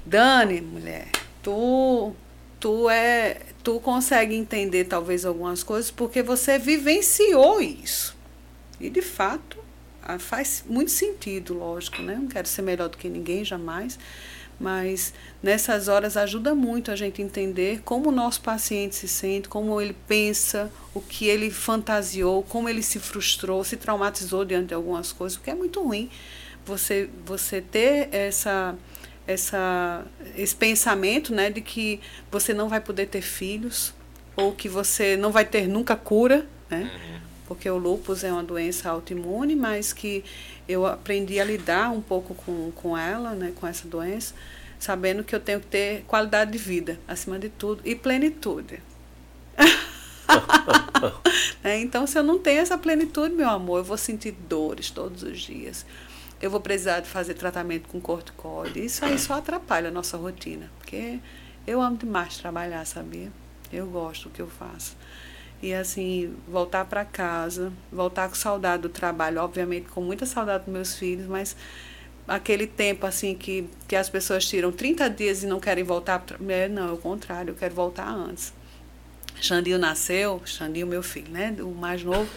Dani, mulher, tu tu é tu consegue entender talvez algumas coisas porque você vivenciou isso. E de fato faz muito sentido, lógico, né? Não quero ser melhor do que ninguém jamais, mas nessas horas ajuda muito a gente entender como o nosso paciente se sente, como ele pensa, o que ele fantasiou, como ele se frustrou, se traumatizou diante de algumas coisas, porque é muito ruim você você ter essa essa, esse pensamento né, de que você não vai poder ter filhos ou que você não vai ter nunca cura, né? Uhum. Porque o lúpus é uma doença autoimune, mas que eu aprendi a lidar um pouco com, com ela, né, com essa doença, sabendo que eu tenho que ter qualidade de vida, acima de tudo, e plenitude. <laughs> <laughs> é, então, se eu não tenho essa plenitude, meu amor, eu vou sentir dores todos os dias eu vou precisar de fazer tratamento com corticoide. Isso aí só atrapalha a nossa rotina, porque eu amo demais trabalhar, sabia? Eu gosto do que eu faço. E assim, voltar para casa, voltar com saudade do trabalho, obviamente com muita saudade dos meus filhos, mas aquele tempo assim que, que as pessoas tiram 30 dias e não querem voltar, é, não, é o contrário, eu quero voltar antes. Xandinho nasceu, Xandinho meu filho, né, o mais novo,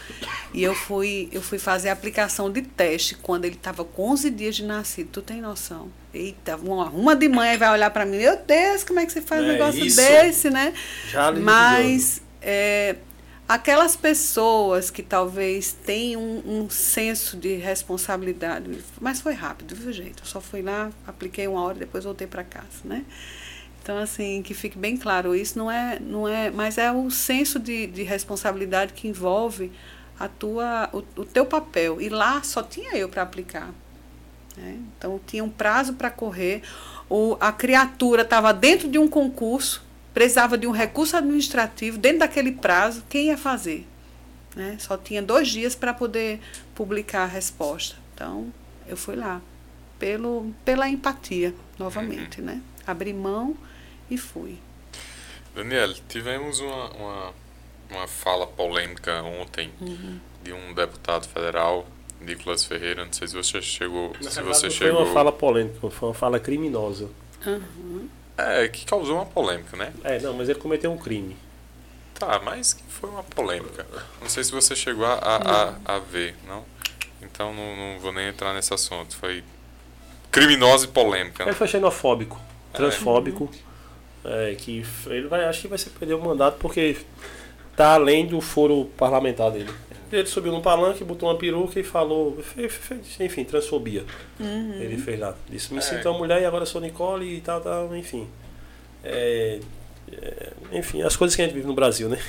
e eu fui, eu fui fazer a aplicação de teste quando ele estava com 11 dias de nascido, tu tem noção? Eita, uma, de manhã vai olhar para mim, meu Deus, como é que você faz é um negócio isso. desse, né? Já Mas é, aquelas pessoas que talvez tenham um, um, senso de responsabilidade, mas foi rápido, viu, gente? Eu só fui lá, apliquei uma hora, depois voltei para casa, né? Então, assim, que fique bem claro, isso não é, não é, mas é o senso de, de responsabilidade que envolve a tua, o, o teu papel. E lá só tinha eu para aplicar. Né? Então, tinha um prazo para correr. Ou a criatura estava dentro de um concurso, precisava de um recurso administrativo, dentro daquele prazo, quem ia fazer? Né? Só tinha dois dias para poder publicar a resposta. Então, eu fui lá, pelo, pela empatia, novamente, uhum. né? Abri mão e fui. Daniela, tivemos uma, uma, uma fala polêmica ontem uhum. de um deputado federal, Nicolas Ferreira. Não sei se você chegou. Na se você não chegou... foi uma fala polêmica, foi uma fala criminosa. Uhum. É, que causou uma polêmica, né? É, não, mas ele cometeu um crime. Tá, mas que foi uma polêmica. Não sei se você chegou a, a, a, a ver, não? Então não, não vou nem entrar nesse assunto. Foi criminosa e polêmica. Né? Ele foi xenofóbico, transfóbico. É é, que ele vai, acho que vai ser perder o mandato porque tá além do foro parlamentar dele. Ele subiu no palanque, botou uma peruca e falou, fez, fez, enfim, transfobia. Uhum. Ele fez lá. Disse, me É. sinto uma mulher e agora sou Nicole e tal, tal, enfim. É, é, enfim, as coisas que a gente vive no Brasil, né?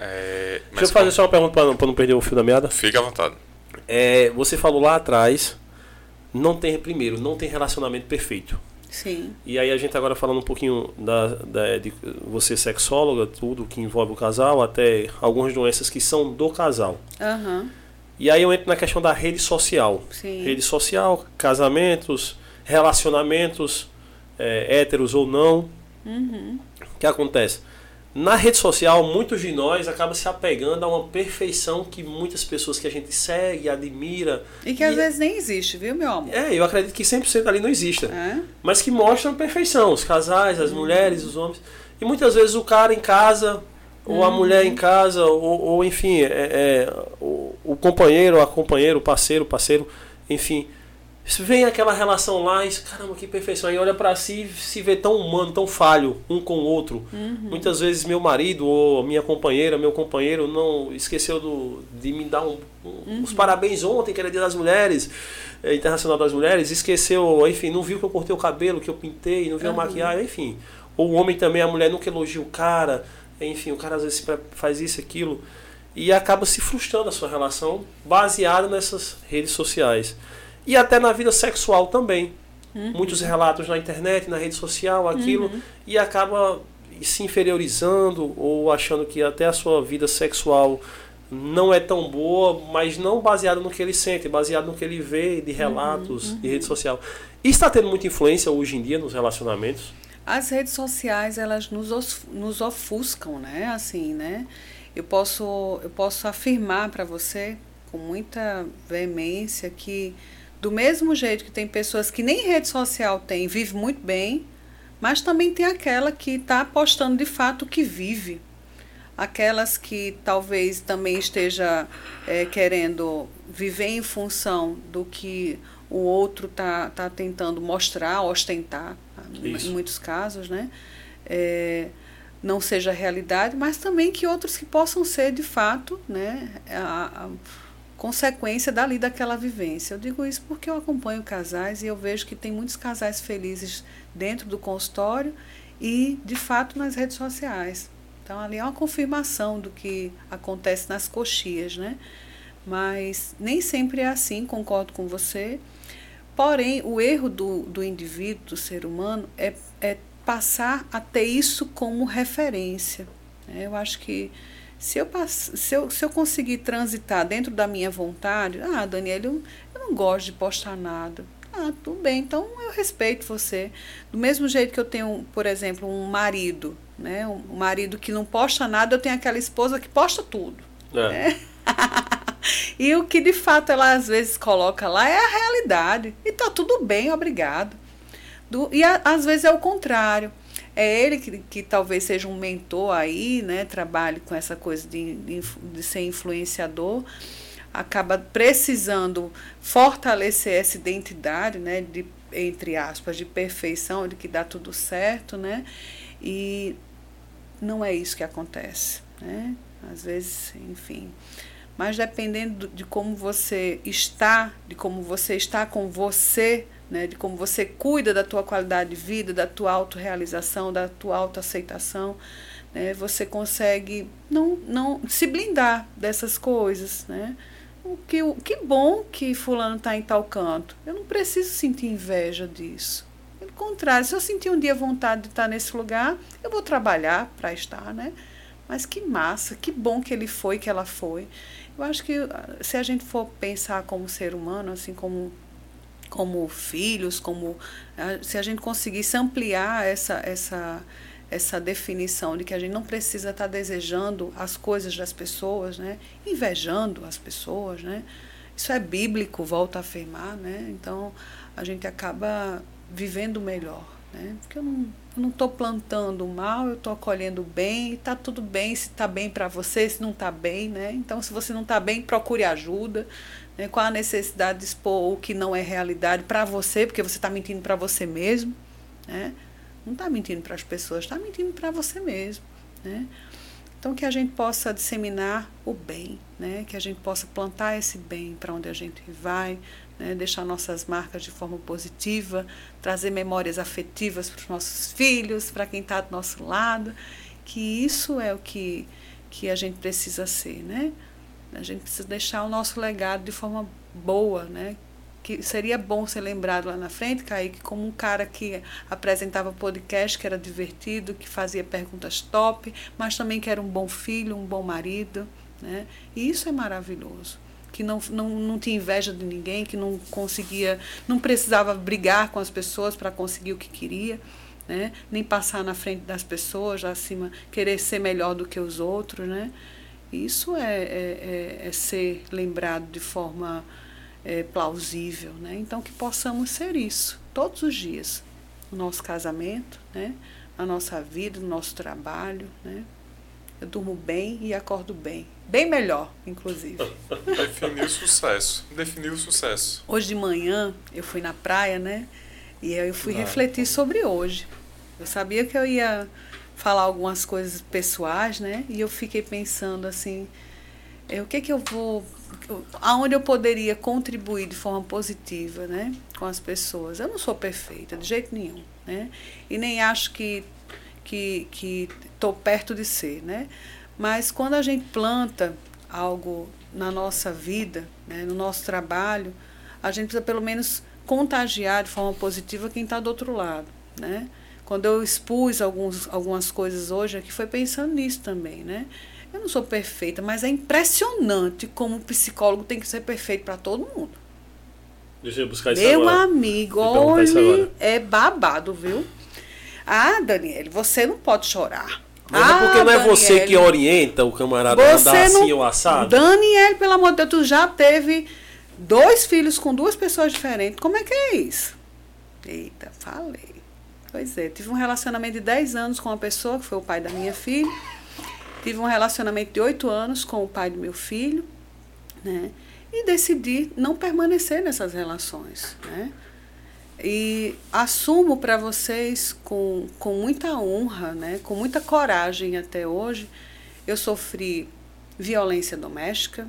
É, <laughs> Deixa eu fazer como- só uma pergunta pra não, pra não perder o fio da meada. Fique à vontade. É, você falou lá atrás, não tem, primeiro, não tem relacionamento perfeito. Sim. E aí a gente agora falando um pouquinho da, da- de você sexóloga, tudo que envolve o casal, até algumas doenças que são do casal. Aham. E aí eu entro na questão da rede social. Sim. Rede social, casamentos, relacionamentos, é, héteros ou não. Uhum. O que acontece? Na rede social, muitos de nós acabam se apegando a uma perfeição que muitas pessoas que a gente segue, admira. E que às vezes nem existe, viu, meu amor? É, eu acredito que 100% ali não exista. É? Mas que mostram perfeição. Os casais, as mulheres, os homens. E muitas vezes o cara em casa, ou a mulher em casa, ou, ou enfim, é, é, o, o companheiro, a companheira, o parceiro, o parceiro, enfim. Vem aquela relação lá e caramba, que perfeição. Aí olha pra si e se vê tão humano, tão falho um com o outro. Muitas vezes meu marido ou minha companheira, meu companheiro não esqueceu do, de me dar um, um- os parabéns ontem, que era dia das mulheres, é, internacional das mulheres, esqueceu, enfim, não viu que eu cortei o cabelo, que eu pintei, não viu a maquiagem, enfim. Ou o homem também, a mulher nunca elogia o cara, enfim, o cara às vezes faz isso, aquilo, e acaba se frustrando a sua relação baseada nessas redes sociais. E até na vida sexual também. Muitos relatos na internet, na rede social, aquilo, e acaba se inferiorizando ou achando que até a sua vida sexual não é tão boa, mas não baseado no que ele sente, baseado no que ele vê de relatos de rede social. Isso está tendo muita influência hoje em dia nos relacionamentos. As redes sociais, elas nos, os- nos ofuscam, né? Assim, né? Eu posso, eu posso afirmar para você com muita veemência que do mesmo jeito que tem pessoas que nem rede social tem, vive muito bem, mas também tem aquela que está postando de fato o que vive. Aquelas que talvez também esteja eh, querendo viver em função do que o outro está tá tentando mostrar, ostentar, Isso. em muitos casos, né? É, não seja realidade, mas também que outros que possam ser de fato, né? A, a consequência dali daquela vivência. Eu digo isso porque eu acompanho casais e eu vejo que tem muitos casais felizes dentro do consultório e de fato nas redes sociais. Então ali é uma confirmação do que acontece nas coxias, né? Mas nem sempre é assim, concordo com você. Porém, o erro do, do indivíduo, do ser humano, é, é passar a ter isso como referência. né? Eu acho que se eu, se, eu, se eu conseguir transitar dentro da minha vontade, ah, Daniela, eu, eu não gosto de postar nada. Ah, tudo bem, então eu respeito você. Do mesmo jeito que eu tenho, por exemplo, um marido, né? Um marido que não posta nada, eu tenho aquela esposa que posta tudo. É. <laughs> E o que de fato ela às vezes coloca lá é a realidade. E tá tudo bem, obrigado. Do, e a- às vezes é o contrário. É ele que, que talvez seja um mentor aí, né? Trabalhe com essa coisa de, de, ser influenciador. Acaba precisando fortalecer essa identidade, né? De, entre aspas, de perfeição, de que dá tudo certo, né? E não é isso que acontece, né? Às vezes, enfim. Mas dependendo do- de como você está, de como você está com você, né, de como você cuida da tua qualidade de vida, da tua autorrealização, da tua autoaceitação, né, você consegue não, não se blindar dessas coisas, né? O que, o que bom que fulano está em tal canto. Eu não preciso sentir inveja disso. Pelo contrário, se eu sentir um dia vontade de estar nesse lugar, eu vou trabalhar para estar, né? Mas que massa, que bom que ele foi, que ela foi. Eu acho que ah, se a gente for pensar como ser humano, assim como como filhos, como ah, se a gente conseguisse ampliar essa essa essa definição de que a gente não precisa estar desejando as coisas das pessoas, né? Invejando as pessoas, né? Isso é bíblico, volto a afirmar, né? Então a gente acaba vivendo melhor, né? Porque eu não eu não estou plantando mal, eu estou colhendo bem, está tudo bem se está bem para você, se não está bem, né? Então, se você não está bem, procure ajuda. Né? Qual a necessidade de expor o que não é realidade para você, porque você está mentindo para você mesmo, né? Não está mentindo para as pessoas, está mentindo para você mesmo, né? Então, que a gente possa disseminar o bem, né? que a gente possa plantar esse bem para onde a gente vai, né? deixar nossas marcas de forma positiva, trazer memórias afetivas para os nossos filhos, para quem está do nosso lado, que isso é o que, que a gente precisa ser. Né? A gente precisa deixar o nosso legado de forma boa, né? que seria bom ser lembrado lá na frente, Kaique, como um cara que apresentava podcast, que era divertido, que fazia perguntas top, mas também que era um bom filho, um bom marido. Né? E isso é maravilhoso. Que não, não, não tinha inveja de ninguém, que não conseguia, não precisava brigar com as pessoas para conseguir o que queria, né? nem passar na frente das pessoas, acima, querer ser melhor do que os outros. Né? Isso é, é, é, é ser lembrado de forma é, plausível. Né? Então, que possamos ser isso todos os dias. No nosso casamento, né? na nossa vida, no nosso trabalho. Né? Eu durmo bem e acordo bem. Bem melhor, inclusive. <laughs> Definiu sucesso. Definiu sucesso. Hoje de manhã eu fui na praia, né? E aí eu fui ah, refletir sobre hoje. Eu sabia que eu ia falar algumas coisas pessoais, né? E eu fiquei pensando assim, é, o que que eu vou aonde eu poderia contribuir de forma positiva, né, com as pessoas. Eu não sou perfeita de jeito nenhum, né? E nem acho que que que estou perto de ser, né? Mas quando a gente planta algo na nossa vida, né, no nosso trabalho, a gente precisa pelo menos contagiar de forma positiva quem está do outro lado, né? Quando eu expus alguns, algumas coisas hoje aqui, foi pensando nisso também, né? Eu não sou perfeita, mas é impressionante como o psicólogo tem que ser perfeito para todo mundo. Deixa eu buscar isso Meu agora. amigo, olha, é babado, viu? Ah, Daniele, você não pode chorar. Mas ah, é porque não é você que orienta o camarada a andar assim não- ou assado? Daniel, pelo amor de Deus, tu já teve dois filhos com duas pessoas diferentes. Como é que é isso? Eita, falei. Pois é, tive um relacionamento de 10 anos com uma pessoa que foi o pai da minha filha. Tive um relacionamento de 8 anos com o pai do meu filho, né? E decidi não permanecer nessas relações, né? E assumo para vocês com, com muita honra, né? com muita coragem até hoje, eu sofri violência doméstica,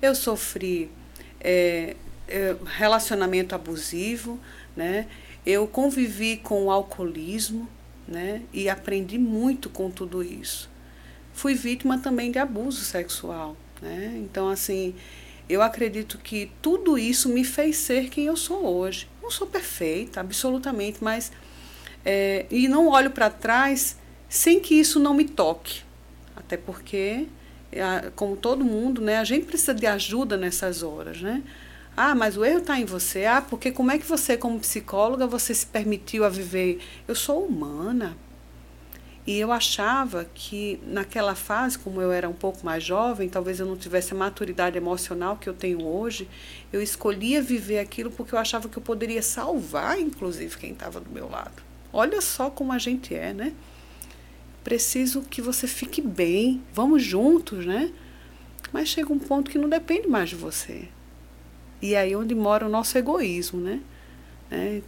eu sofri é, relacionamento abusivo, né? Eu convivi com o alcoolismo né? e aprendi muito com tudo isso. Fui vítima também de abuso sexual. Né? Então, assim, eu acredito que tudo isso me fez ser quem eu sou hoje. Não sou perfeita, absolutamente, mas. é, e não olho para trás sem que isso não me toque. Até porque, como todo mundo, né, a gente precisa de ajuda nessas horas. Né? Ah, mas o erro está em você. Ah, porque como é que você, como psicóloga, você se permitiu a viver? Eu sou humana. E eu achava que naquela fase, como eu era um pouco mais jovem, talvez eu não tivesse a maturidade emocional que eu tenho hoje, eu escolhia viver aquilo porque eu achava que eu poderia salvar, inclusive, quem estava do meu lado. Olha só como a gente é, né? Preciso que você fique bem, vamos juntos, né? Mas chega um ponto que não depende mais de você. E aí é onde mora o nosso egoísmo, né? né?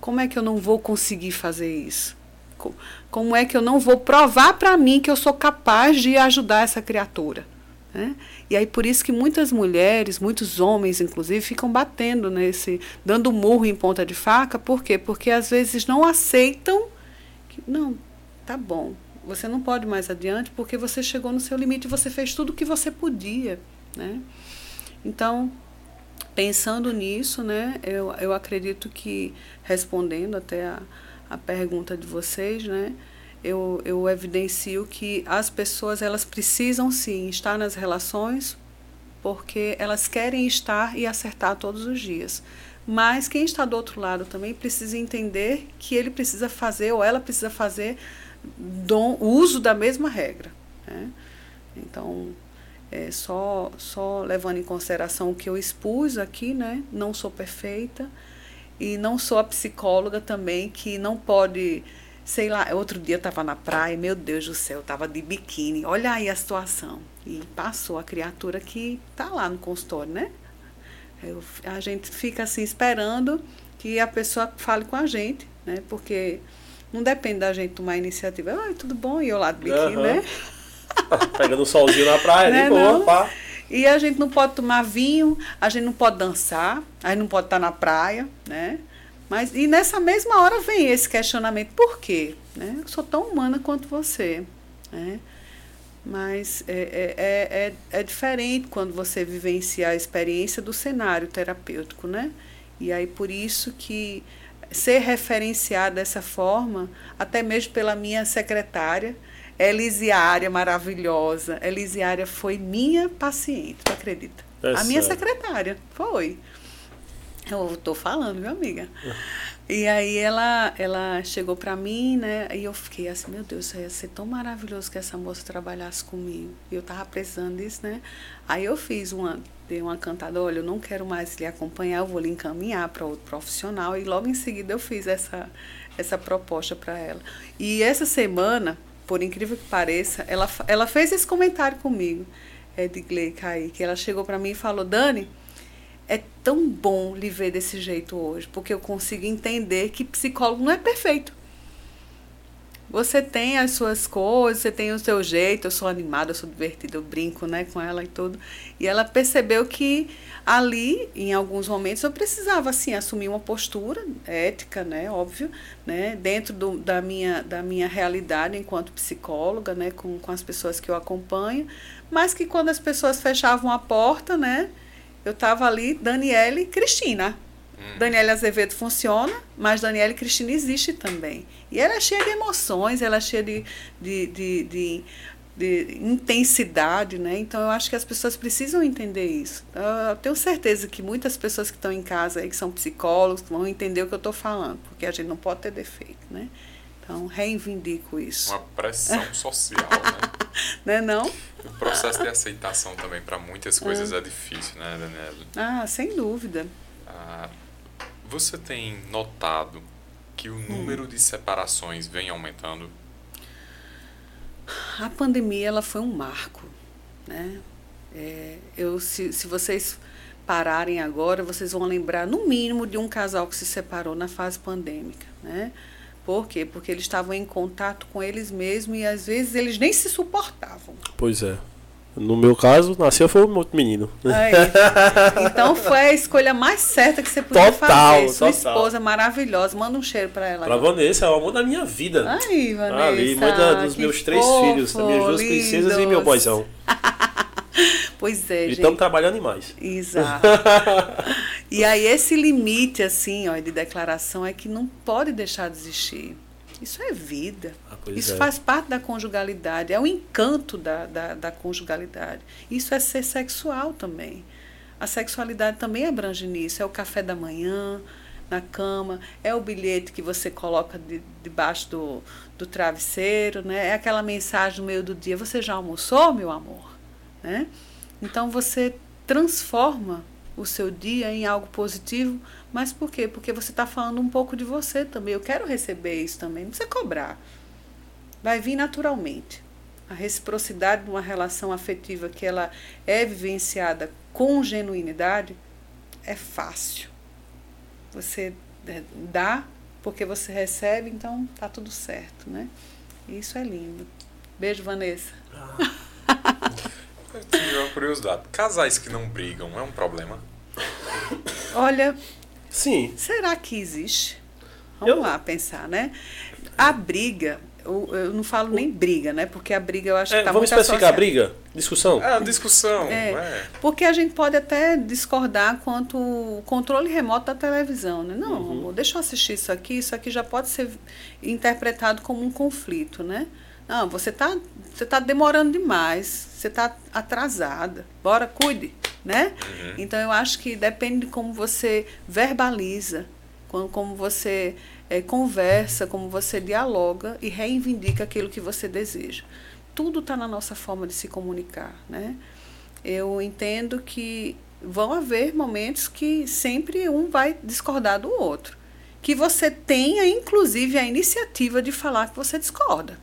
Como é que eu não vou conseguir fazer isso? Co- Como é que eu não vou provar para mim que eu sou capaz de ajudar essa criatura? Né? E aí por isso que muitas mulheres, muitos homens, inclusive, ficam batendo nesse, dando murro em ponta de faca. Por quê? Porque às vezes não aceitam que não, tá bom. Você não pode mais adiante porque você chegou no seu limite, você fez tudo o que você podia, né? Então, pensando nisso, né, eu, eu acredito que, respondendo até a, a pergunta de vocês, né, eu, eu evidencio que as pessoas elas precisam sim estar nas relações porque elas querem estar e acertar todos os dias. Mas quem está do outro lado também precisa entender que ele precisa fazer ou ela precisa fazer dom, uso da mesma regra. Né? Então, é, só, só levando em consideração o que eu expus aqui, né? Não sou perfeita e não sou a psicóloga também que não pode, sei lá, outro dia estava na praia, meu Deus do céu, estava de biquíni, olha aí a situação. E passou a criatura que está lá no consultório, né? Eu, a gente fica assim esperando que a pessoa fale com a gente, né? Porque não depende da gente tomar iniciativa. Ah, tudo bom? E eu lá de biquíni, Aham. né? <laughs> Pegando um solzinho na praia, Né, de boa, pá. E a gente não pode tomar vinho, a gente não pode dançar, a gente não pode estar na praia, né? Mas, e nessa mesma hora vem esse questionamento, por quê? Né? Eu sou tão humana quanto você, né? Mas é, é, é, é, é diferente quando você vivencia a experiência do cenário terapêutico, né? E aí por isso que ser referenciada dessa forma, até mesmo pela minha secretária, Elisiária maravilhosa. Elisiária foi minha paciente, tu acredita? É a minha sério? secretária, foi. Eu tô falando, viu, amiga? E aí ela, ela chegou pra mim, né? E eu fiquei assim, meu Deus, ia ser tão maravilhoso que essa moça trabalhasse comigo. E eu tava precisando disso, né? Aí eu fiz uma, dei uma cantada, olha, eu não quero mais lhe acompanhar, eu vou lhe encaminhar para outro profissional. E logo em seguida eu fiz essa, essa proposta para ela. E essa semana, por incrível que pareça, ela, ela fez esse comentário comigo, é de Glei que ela chegou para mim e falou, Dani, é tão bom lhe ver desse jeito hoje, porque eu consigo entender que psicólogo não é perfeito. Você tem as suas coisas, você tem o seu jeito, eu sou animada, eu sou divertida, eu brinco né, com ela e tudo. E ela percebeu que ali, em alguns momentos, eu precisava assim, assumir uma postura ética, né, óbvio, né, dentro do, da, minha, da minha realidade enquanto psicóloga, né, com, com as pessoas que eu acompanho, mas que quando as pessoas fechavam a porta, né, eu estava ali, Daniele e Cristina. Daniela Azevedo funciona, mas Daniela e Cristina existe também. E ela é cheia de emoções, ela é cheia de, de, de, de, de intensidade, né? Então eu acho que as pessoas precisam entender isso. Eu tenho certeza que muitas pessoas que estão em casa aí, que são psicólogos, vão entender o que eu estou falando, porque a gente não pode ter defeito, né? Então reivindico isso. Uma pressão <laughs> social, né? Né não? O processo de aceitação também para muitas coisas é difícil, né, Daniela? Ah, sem dúvida. Ah, você tem notado que o número de separações vem aumentando? A pandemia ela foi um marco, né? É, eu, se, se vocês pararem agora, vocês vão lembrar no mínimo de um casal que se separou na fase pandêmica, né? Por quê? Porque eles estavam em contato com eles mesmos e às vezes eles nem se suportavam. Pois é. No meu caso, nasceu foi um outro menino. Aí, então foi a escolha mais certa que você podia Total, fazer. Sua total. esposa maravilhosa. Manda um cheiro pra ela. Pra. Vanessa, é o amor da minha vida. Ai, Vanessa. Ali, mãe da- dos meus três fofo, filhos, das minhas duas princesas e meu lindos. boizão. <laughs> Pois é, E gente. estamos trabalhando mais. Exato. <laughs> e aí esse limite assim, ó, de declaração é que não pode deixar de existir. Isso é vida. Ah, Isso é. faz parte da conjugalidade, é o encanto da, da, da conjugalidade. Isso é ser sexual também. A sexualidade também abrange nisso. É o café da manhã, na cama, é o bilhete que você coloca de, debaixo do, do travesseiro, né? é aquela mensagem no meio do dia: Você já almoçou, meu amor? Né? Então você transforma o seu dia em algo positivo, mas por quê? Porque você está falando um pouco de você também. Eu quero receber isso também, não precisa cobrar. Vai vir naturalmente. A reciprocidade de uma relação afetiva que ela é vivenciada com genuinidade é fácil. Você é, dá porque você recebe, então tá tudo certo, né? Isso é lindo. Beijo, Vanessa. <laughs> Eu tive uma curiosidade. Casais que não brigam é um problema? Olha, Sim. Será que existe? Vamos Eu- lá pensar, né? A briga, eu, eu não falo nem briga, né? Porque a briga eu acho É, que tá vamos muito especificar a briga? Discussão? É uma discussão, É. é. Porque a gente pode até discordar quanto o controle remoto da televisão, né? Não, Uhum. amor, deixa eu assistir isso aqui, isso aqui já pode ser interpretado como um conflito, né? Não, você está você tá demorando demais, você está atrasada. Bora, cuide, né? Então eu acho que depende de como você verbaliza, como, você eh, conversa, como você dialoga e reivindica aquilo que você deseja. Tudo está na nossa forma de se comunicar, né? Eu entendo que vão haver momentos que sempre um vai discordar do outro. Que você tenha, inclusive, a iniciativa de falar que você discorda.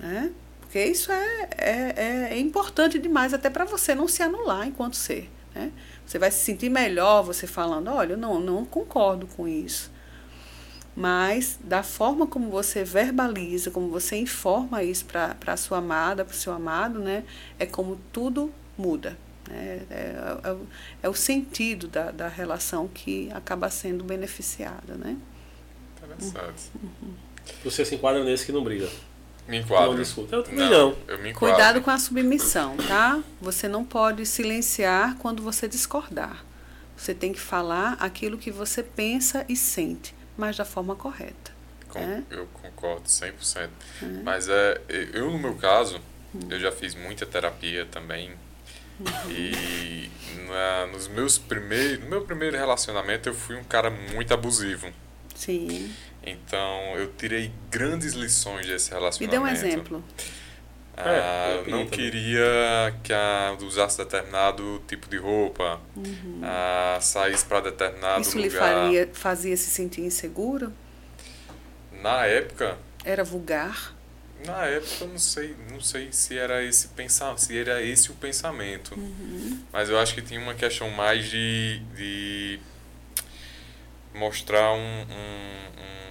Né? Porque isso é, é, é- é importante demais até para você não se anular enquanto ser. Né? Você vai se sentir melhor você falando, olha, eu não, não concordo com isso. mas da forma como você verbaliza, como você informa isso para a sua amada, para o seu amado, né, é como tudo muda. Né? É, é, é, o sentido da, da relação que acaba sendo beneficiada. Né? Interessante. Uhum. Você se enquadra nesse que não briga. Me enquadro. Eu também não. não. Eu me enquadro. Cuidado com a submissão, tá? Você não pode silenciar quando você discordar. Você tem que falar aquilo que você pensa e sente, mas da forma correta. Com, é? Eu concordo 100%. É. Mas é, eu, no meu caso, hum. eu já fiz muita terapia também. Uhum. E na, nos meus primeiros, no meu primeiro relacionamento eu fui um cara muito abusivo. Sim. Então eu tirei grandes lições desse relacionamento. Me dê um exemplo. Ah, é, não queria que a, usasse determinado tipo de roupa, uhum. ah, saísse para determinado Isso lugar. Isso lhe faria, fazia se sentir inseguro? Na época. Era vulgar? Na época não sei, não sei se era esse pensar, se era esse o pensamento. Uhum. Mas eu acho que tinha uma questão mais de, de mostrar um, um, um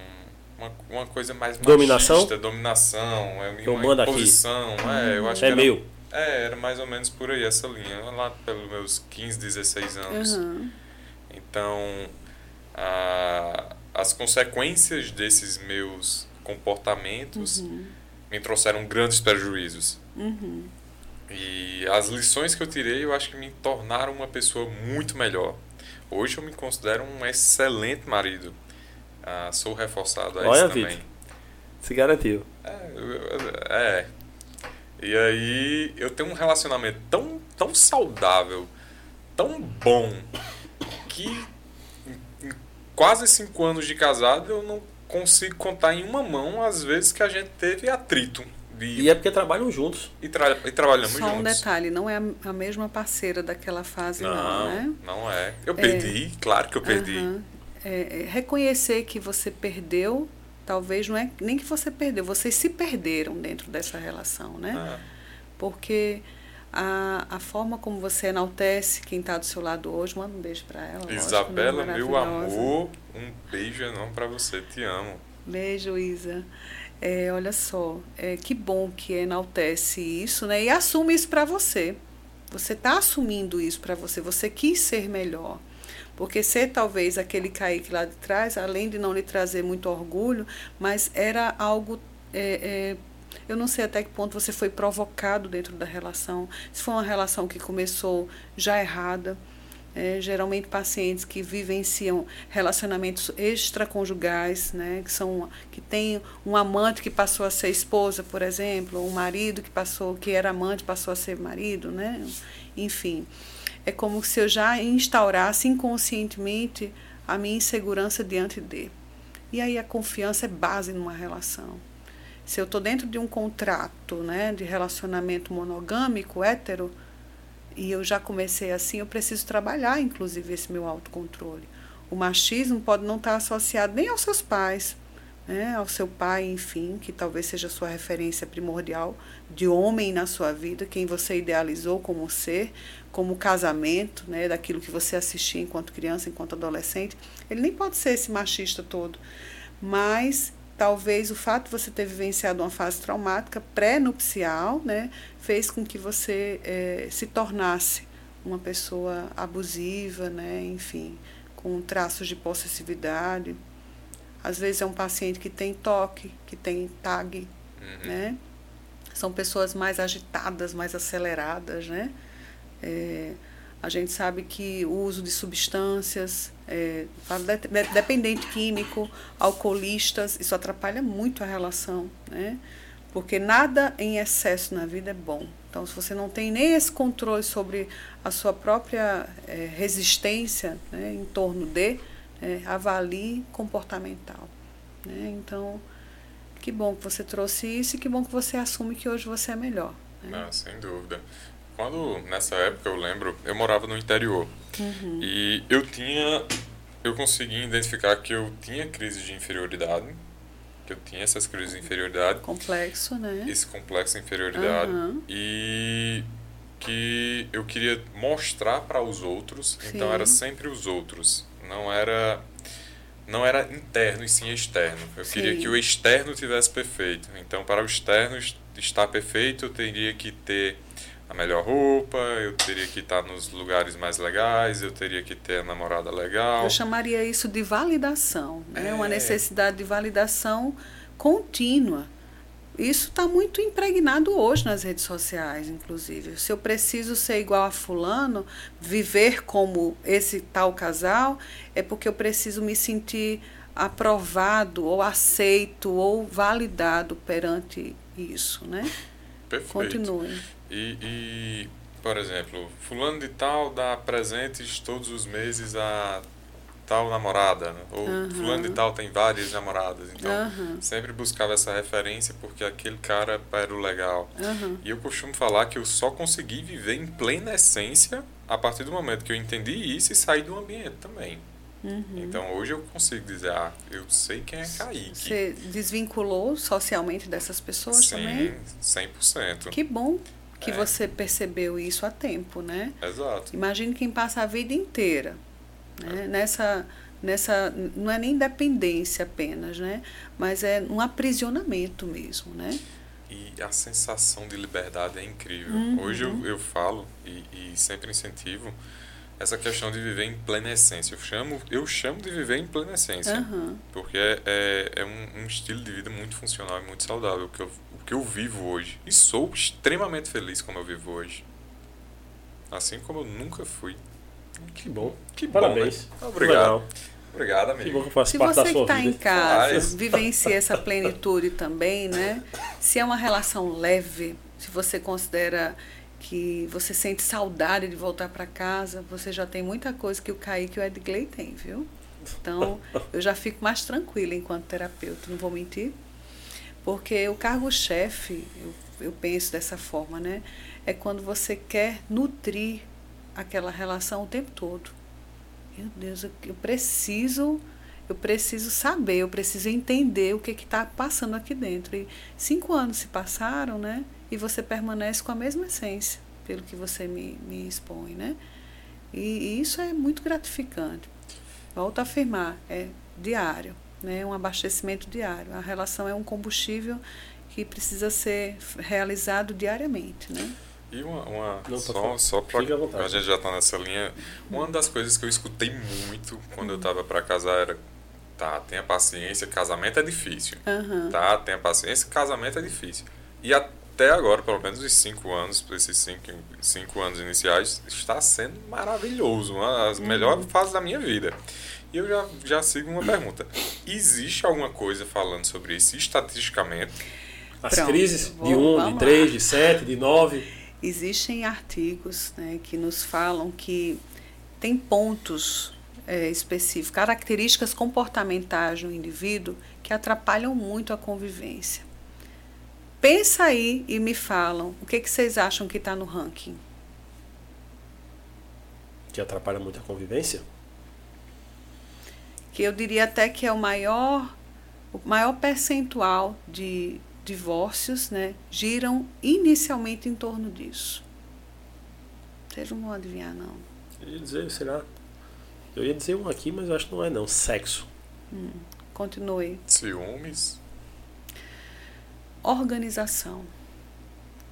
uma, uma coisa mais dominação machista, dominação, é eu uma imposição, aqui. é, eu acho é que era, meu. É, era mais ou menos por aí essa linha, lá pelos meus 15, 16 anos. Uhum. Então, a, as consequências desses meus comportamentos uhum. me trouxeram grandes prejuízos. Uhum. E as lições que eu tirei, eu acho que me tornaram uma pessoa muito melhor. Hoje eu me considero um excelente marido. Ah, sou reforçado a Olha, isso também. Se garantiu. É, é. E aí eu tenho um relacionamento tão, tão saudável, tão bom, que em quase cinco anos de casado eu não consigo contar em uma mão as vezes que a gente teve atrito. De... E é porque trabalham juntos. E, tra e trabalhamos Só juntos. Só um detalhe, não é a mesma parceira daquela fase, não, não né? Não é. Eu perdi, é. claro que eu perdi. Uhum é, é, reconhecer que você perdeu, talvez não é nem que você perdeu, vocês se perderam dentro dessa relação, né? Ah. Porque a, a forma como você enaltece quem está do seu lado hoje, manda um beijo para ela. Isabela, lógico, meu amor, um beijo não para você, te amo. Beijo, Isa. É, olha só, é, que bom que enaltece isso, né? E assume isso para você. Você está assumindo isso para você. Você quis ser melhor. Porque ser talvez aquele Kaique lá de trás, além de não lhe trazer muito orgulho, mas era algo. É, é, eu não sei até que ponto você foi provocado dentro da relação. Se foi uma relação que começou já errada. É, geralmente pacientes que vivenciam relacionamentos extraconjugais, né, que são que tem um amante que passou a ser esposa, por exemplo, ou um marido que passou que era amante passou a ser marido, né, enfim é como se eu já instaurasse inconscientemente a minha insegurança diante de. E aí a confiança é base numa relação. Se eu estou dentro de um contrato né, de relacionamento monogâmico, hétero, e eu já comecei assim, eu preciso trabalhar, inclusive, esse meu autocontrole. O machismo pode não estar associado nem aos seus pais, né, ao seu pai, enfim, que talvez seja a sua referência primordial de homem na sua vida, quem você idealizou como ser, como casamento, né, daquilo que você assistia enquanto criança, enquanto adolescente, ele nem pode ser esse machista todo. Mas talvez o fato de você ter vivenciado uma fase traumática pré-nupcial, né, fez com que você é, se tornasse uma pessoa abusiva, né, enfim, com traços de possessividade. Às vezes é um paciente que tem toque, que tem tag, uhum. né? São pessoas mais agitadas, mais aceleradas, né? É, a gente sabe que o uso de substâncias, é, dependente químico, alcoolistas, isso atrapalha muito a relação, né? Porque nada em excesso na vida é bom. Então, se você não tem nem esse controle sobre a sua própria é, resistência né, em torno de, é, avalie comportamental. Né? Então, que bom que você trouxe isso e que bom que você assume que hoje você é melhor. Né? Ah, sem dúvida. Quando, nessa época, eu lembro, eu morava no interior. Uhum. E eu tinha. Eu consegui identificar que eu tinha crise de inferioridade. Que eu tinha essas crises de inferioridade. Complexo, né? Esse complexo de inferioridade. Uhum. E que eu queria mostrar para os outros. Sim. Então era sempre os outros. Não era não era interno e sim externo. Eu Sim. queria que o externo tivesse perfeito. Então, para o externo est- estar perfeito, eu teria que ter a melhor roupa, eu teria que estar nos lugares mais legais, eu teria que ter a namorada legal. Eu chamaria isso de validação, né? uma É. necessidade de validação contínua. Isso está muito impregnado hoje nas redes sociais, inclusive. Se eu preciso ser igual a fulano, viver como esse tal casal, é porque eu preciso me sentir aprovado ou aceito ou validado perante isso, né? Perfeito. Continue. E, e, por exemplo, fulano de tal dá presentes todos os meses a tal namorada, né? ou Aham. fulano de tal tem várias namoradas. Então, Aham. sempre buscava essa referência porque aquele cara era o legal. Aham. E eu costumo falar que eu só consegui viver em plena essência a partir do momento que eu entendi isso e saí do ambiente também. Uhum. Então hoje eu consigo dizer, ah, eu sei quem é Kaique. Você desvinculou socialmente dessas pessoas também? Sim, 100%. Que bom que É. você percebeu isso a tempo, né? Exato. Imagine quem passa a vida inteira né? nessa, nessa. Não é nem dependência apenas, né? Mas é um aprisionamento mesmo, né? E a sensação de liberdade é incrível. Uhum. Hoje eu, eu falo e, e sempre incentivo essa questão de viver em plena essência. Eu chamo, eu chamo de viver em plena essência. Aham. Porque é, é, é um, um estilo de vida muito funcional e muito saudável, que eu, o que eu vivo hoje. E sou extremamente feliz como eu vivo hoje. Assim como eu nunca fui. Que bom. Que bom, Parabéns. né? Obrigado. Legal. Obrigado, Que amigo. bom que faz Se parte você que está em casa Faz. vivencia essa plenitude também, né? Se é uma relação leve, se você considera que você sente saudade de voltar para casa, você já tem muita coisa que o Kaique e o Edgley têm, viu? Então, eu já fico mais tranquila enquanto terapeuta, não vou mentir. Porque o cargo-chefe, eu, eu penso dessa forma, né? É quando você quer nutrir aquela relação o tempo todo. Meu Deus, eu, eu preciso, eu preciso saber, eu preciso entender o que está passando aqui dentro. E cinco anos se passaram, né? E você permanece com a mesma essência, pelo que você me, me expõe, né? E, e isso é muito gratificante. Volto a afirmar, é diário, né? Um abastecimento diário. A relação é um combustível que precisa ser realizado diariamente, né? E uma, uma Não, só, falar. só à vontade. a gente já tá nessa linha, uma das coisas que eu escutei muito quando eu tava para casar era tá, tenha paciência, casamento é difícil. Aham. Tá, tenha paciência, casamento é difícil. E até agora, pelo menos os cinco anos, esses cinco, cinco anos iniciais, está sendo maravilhoso, uma das melhores fases da minha vida. E eu já, já sigo uma pergunta. Existe alguma coisa falando sobre isso estatisticamente? As Pronto, crises vou- de 1, um, de 3, lá. de 7, de 9. Existem artigos né, que nos falam que tem pontos é, específicos, características comportamentais no indivíduo que atrapalham muito a convivência. Pensa aí e me falam o que, que vocês acham que está no ranking. Que atrapalha muito a convivência. Que eu diria até que é o maior, o maior percentual de divórcios né, giram inicialmente em torno disso. Vocês não vão adivinhar, não. Eu ia dizer, sei lá. Eu ia dizer um aqui, mas acho que não é não. Sexo. Continue. Ciúmes? Organização.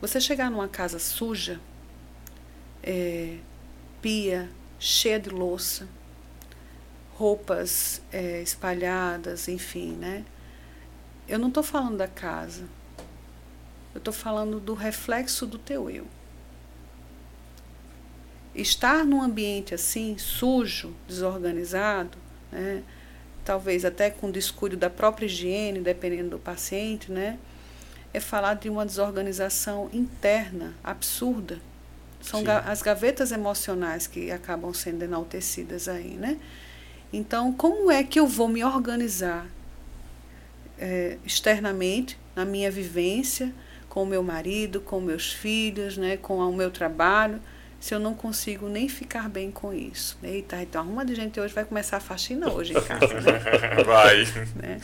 Você chegar numa casa suja, é, pia cheia de louça, roupas é, espalhadas, enfim, né? Eu não estou falando da casa. Eu estou falando do reflexo do teu eu. Estar num ambiente assim, sujo, desorganizado, né? talvez até com descuido da própria higiene, dependendo do paciente, né? É falar de uma desorganização interna absurda. São ga as gavetas emocionais que acabam sendo enaltecidas aí, né? Então, como é que eu vou me organizar é, externamente, na minha vivência, com o meu marido, com meus filhos, né, com o meu trabalho, se eu não consigo nem ficar bem com isso? Eita, então arruma de gente hoje vai começar a faxina hoje em casa, né? <laughs> Vai. né?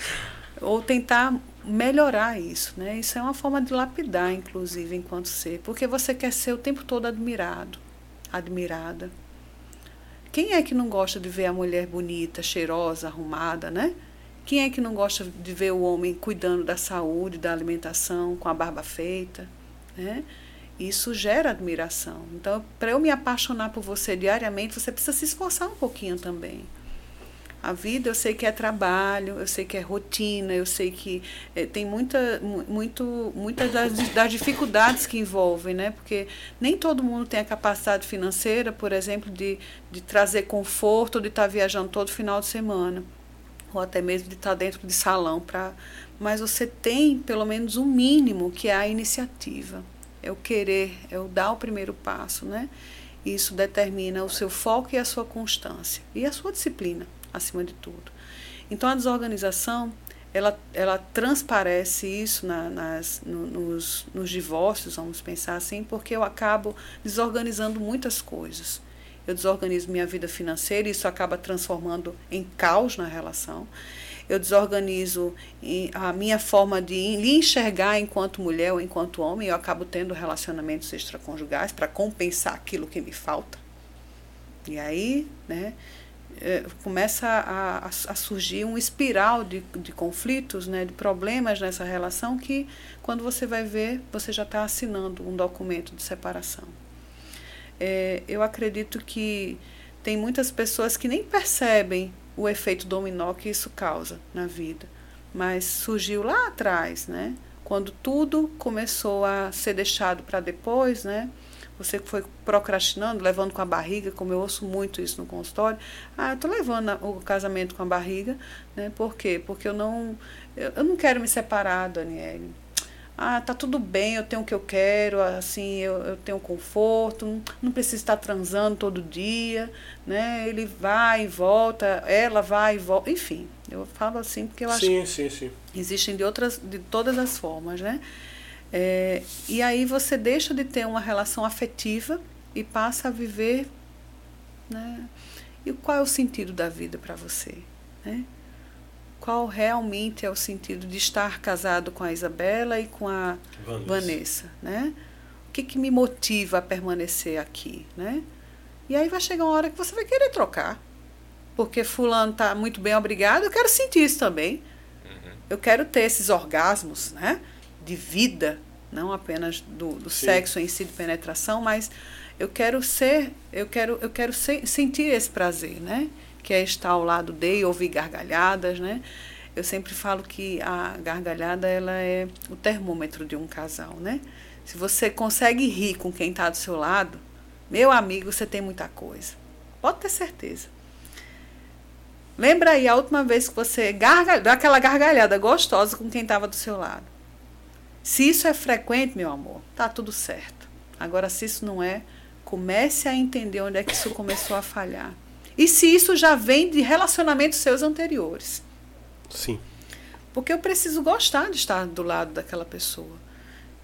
Ou tentar melhorar isso, né? Isso é uma forma de lapidar, inclusive, enquanto ser, porque você quer ser o tempo todo admirado, admirada. quem é que não gosta de ver a mulher bonita, cheirosa, arrumada, né? Quem é que não gosta de ver o homem cuidando da saúde, da alimentação, com a barba feita, né? Isso gera admiração. Então, para eu me apaixonar por você diariamente, você precisa se esforçar um pouquinho também. A vida eu sei que é trabalho, eu sei que é rotina, eu sei que é, tem muita, muito, muitas das, das, dificuldades que envolvem, né? Porque nem todo mundo tem a capacidade financeira, por exemplo, de, de trazer conforto, de estar tá viajando todo final de semana, ou até mesmo de estar tá dentro de salão. Pra, mas você tem pelo menos um mínimo, que é a iniciativa, é o querer, é o dar o primeiro passo, né? Isso determina o seu foco e a sua constância e a sua disciplina acima de tudo. Então a desorganização ela, ela transparece isso na, nas, no, nos, nos divórcios, vamos pensar assim, porque eu acabo desorganizando muitas coisas. Eu desorganizo minha vida financeira e isso acaba transformando em caos na relação. Eu desorganizo a minha forma de enxergar enquanto mulher ou enquanto homem. Eu acabo tendo relacionamentos extraconjugais para compensar aquilo que me falta. E aí, né, é, começa a, a, a, surgir um espiral de, de conflitos, né, de problemas nessa relação que, quando você vai ver, você já está assinando um documento de separação. É, eu acredito que tem muitas pessoas que nem percebem o efeito dominó que isso causa na vida, mas surgiu lá atrás, né, quando tudo começou a ser deixado para depois, né, você foi procrastinando, levando com a barriga, como eu ouço muito isso no consultório. Ah, eu estou levando o casamento com a barriga, né? Por quê? Porque eu não, eu, eu não quero me separar, Daniele. Ah, tá tudo bem, eu tenho o que eu quero, assim, eu, eu tenho conforto, não, não preciso estar transando todo dia, né? Ele vai e volta, ela vai e volta, enfim. Eu falo assim porque eu acho sim, sim, sim. que existem de outras, de todas as formas, né? É, e aí você deixa de ter uma relação afetiva e passa a viver. Né? E qual é o sentido da vida para você? Né? Qual realmente é o sentido de estar casado com a Isabela e com a Vanessa? Vanessa né? O que, que me motiva a permanecer aqui? Né? E aí vai chegar uma hora que você vai querer trocar. Porque fulano está muito bem, obrigado, eu quero sentir isso também. Uhum. Eu quero ter esses orgasmos, né? De vida, não apenas do, do sexo em si, de penetração, mas eu quero ser, eu quero, eu quero ser, sentir esse prazer, né? Que é estar ao lado dele, ouvir gargalhadas, né? Eu sempre falo que a gargalhada ela é o termômetro de um casal, né? Se você consegue rir com quem está do seu lado, meu amigo, você tem muita coisa. Pode ter certeza. Lembra aí a última vez que você gargalhou, aquela gargalhada gostosa com quem estava do seu lado. Se isso é frequente, meu amor, tá tudo certo. Agora, se isso não é, comece a entender onde é que isso começou a falhar. E se isso já vem de relacionamentos seus anteriores. Sim. Porque eu preciso gostar de estar do lado daquela pessoa.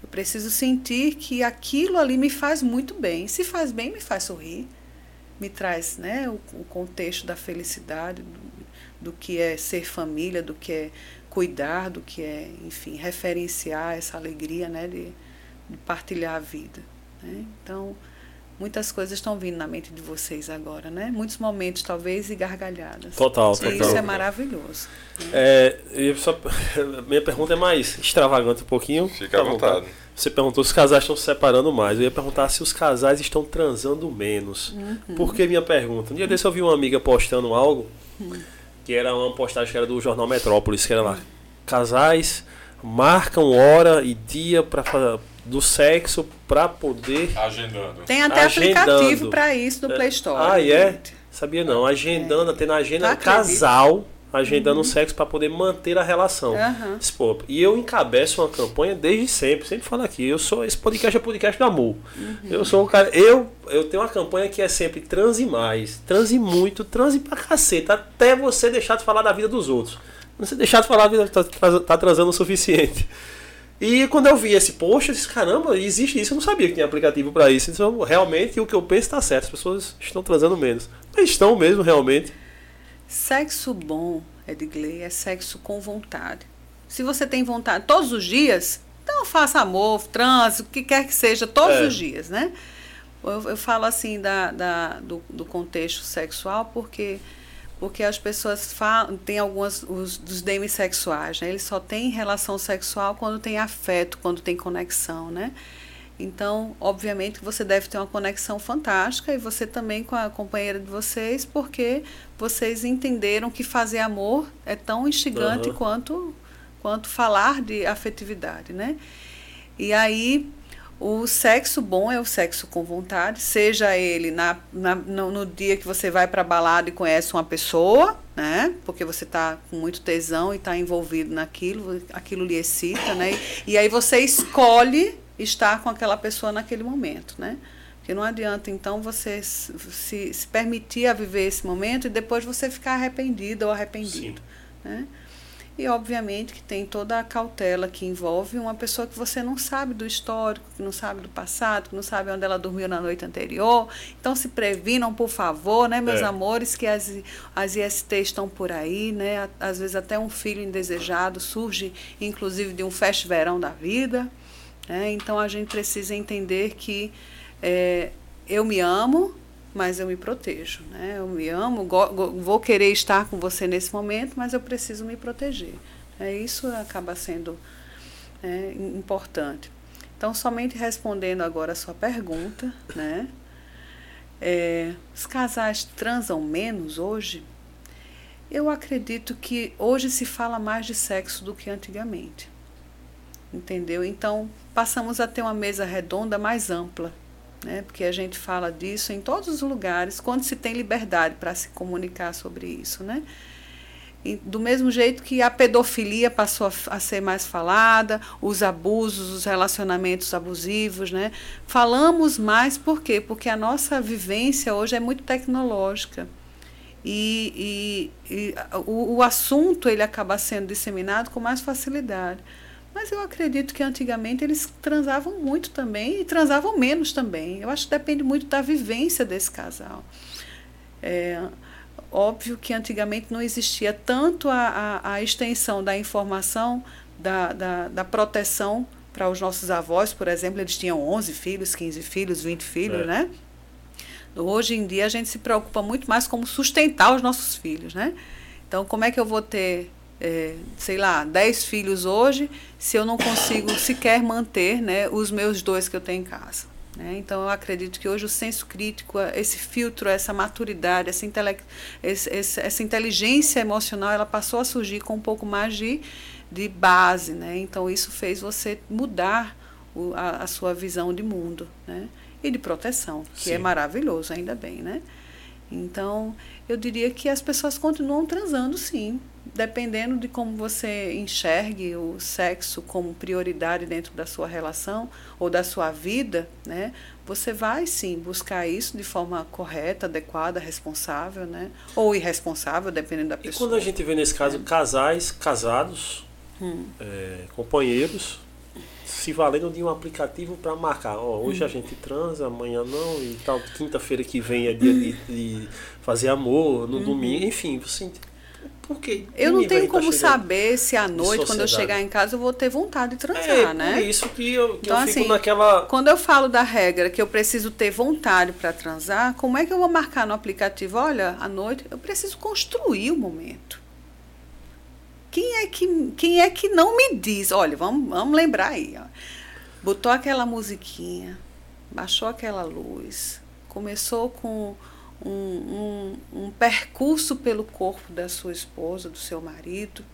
Eu preciso sentir que aquilo ali me faz muito bem. Se faz bem, me faz sorrir. Me traz né, o, o contexto da felicidade, do, do que é ser família, do que é cuidar do que é, enfim, referenciar essa alegria né, de, de partilhar a vida. Né? Então, muitas coisas estão vindo na mente de vocês agora, né? Muitos momentos, talvez, e gargalhadas. Total, e total. Isso é maravilhoso. Né? É, só, minha pergunta é mais extravagante um pouquinho. Fica à vontade. Você perguntou se os casais estão se separando mais. Eu ia perguntar se os casais estão transando menos. Uhum. Por que minha pergunta? Um dia desse eu vi uma amiga postando algo. Uhum que era uma postagem que era do jornal Metrópolis, que era lá. Casais marcam hora e dia para do sexo para poder agendando. Tem até agendando. aplicativo para isso no Play Store. Ah, é? Sabia não, agendando, é. até na agenda casal agendando uhum. sexo para poder manter a relação. Uhum. E eu encabeço uma campanha desde sempre, sempre falo aqui, eu sou esse podcast é podcast do amor. Uhum. Eu sou o cara, eu eu tenho uma campanha que é sempre transe mais, transe muito, transe pra caceta, até você deixar de falar da vida dos outros. Você deixar de falar da vida tá, tá, tá transando o suficiente. E quando eu vi esse post, eu disse, caramba, existe isso, eu não sabia que tinha aplicativo para isso. Então, realmente, o que eu penso está certo, as pessoas estão transando menos. Mas estão mesmo, realmente. Sexo bom, Edgley, é sexo com vontade. Se você tem vontade todos os dias, então faça amor, transe, o que quer que seja, todos é. os dias, né? eu, eu falo assim da, da, do, do contexto sexual porque porque as pessoas falam, tem algumas os dos demissexuais, né? Eles só têm relação sexual quando tem afeto, quando tem conexão, né? Então, obviamente, você deve ter uma conexão fantástica e você também com a companheira de vocês, porque vocês entenderam que fazer amor é tão instigante uhum. quanto quanto falar de afetividade, né? E aí o sexo bom é o sexo com vontade, seja ele na, na no, no, dia que você vai para balada e conhece uma pessoa, né? Porque você está com muito tesão e está envolvido naquilo, aquilo lhe excita, né? E aí você escolhe estar com aquela pessoa naquele momento, né? Porque não adianta, então, você se, se permitir a viver esse momento e depois você ficar arrependido ou arrependido, Sim. né? E, obviamente, que tem toda a cautela que envolve uma pessoa que você não sabe do histórico, que não sabe do passado, que não sabe onde ela dormiu na noite anterior. Então, se previnam, por favor, né, meus é. amores, que as, as IST estão por aí, né? Às vezes até um filho indesejado surge, inclusive, de um fest verão da vida. Né? Então, a gente precisa entender que é, eu me amo, mas eu me protejo, né? Eu me amo, vou querer estar com você nesse momento, mas eu preciso me proteger. É, isso acaba sendo é, importante. Então, somente respondendo agora a sua pergunta, né? É, os casais transam menos hoje? Eu acredito que hoje se fala mais de sexo do que antigamente. Entendeu? Então, passamos a ter uma mesa redonda mais ampla né? porque a gente fala disso em todos os lugares, quando se tem liberdade para se comunicar sobre isso. Né? E, do mesmo jeito que a pedofilia passou a, a, ser mais falada, os abusos, os relacionamentos abusivos, né? falamos mais por quê? Porque a nossa vivência hoje é muito tecnológica. E, e, e o, o assunto ele acaba sendo disseminado com mais facilidade. Mas eu acredito que antigamente eles transavam muito também e transavam menos também. Eu acho que depende muito da vivência desse casal. É, óbvio que antigamente não existia tanto a, a, a extensão da informação, da, da, da proteção para os nossos avós, por exemplo, eles tinham 11 filhos, 15 filhos, 20 filhos, é. né? Hoje em dia a gente se preocupa muito mais como sustentar os nossos filhos, né? Então, como é que eu vou ter é, sei lá, dez filhos hoje, se eu não consigo sequer manter né, os meus dois que eu tenho em casa. Né? Então, eu acredito que hoje o senso crítico, esse filtro, essa maturidade, essa, intele esse, essa inteligência emocional, ela passou a surgir com um pouco mais de, de base. Né? Então, isso fez você mudar o, a, a, sua visão de mundo né? e de proteção, que é Sim. é maravilhoso, ainda bem. Né? Então, eu diria que as pessoas continuam transando, sim, dependendo de como você enxergue o sexo como prioridade dentro da sua relação ou da sua vida, né? Você vai sim buscar isso de forma correta, adequada, responsável, né? Ou irresponsável, dependendo da pessoa. E quando a gente vê nesse caso é. casais casados, hum. é, companheiros, se valendo de um aplicativo para marcar. Ó, hoje hum. a gente transa, amanhã não, e tal, quinta-feira que vem é dia de, de fazer amor, no hum. domingo, enfim, você porque eu não tenho como tá saber se à noite, quando eu chegar em casa, eu vou ter vontade de transar, é, né? É isso que eu, que então, eu fico assim, naquela. Quando eu falo da regra que eu preciso ter vontade para transar, como é que eu vou marcar no aplicativo? Olha, à noite, eu preciso construir o momento. Quem é que, quem é que não me diz? Olha, vamos, vamos lembrar aí. Ó. Botou aquela musiquinha, baixou aquela luz, começou com um, um, um percurso pelo corpo da sua esposa, do seu marido,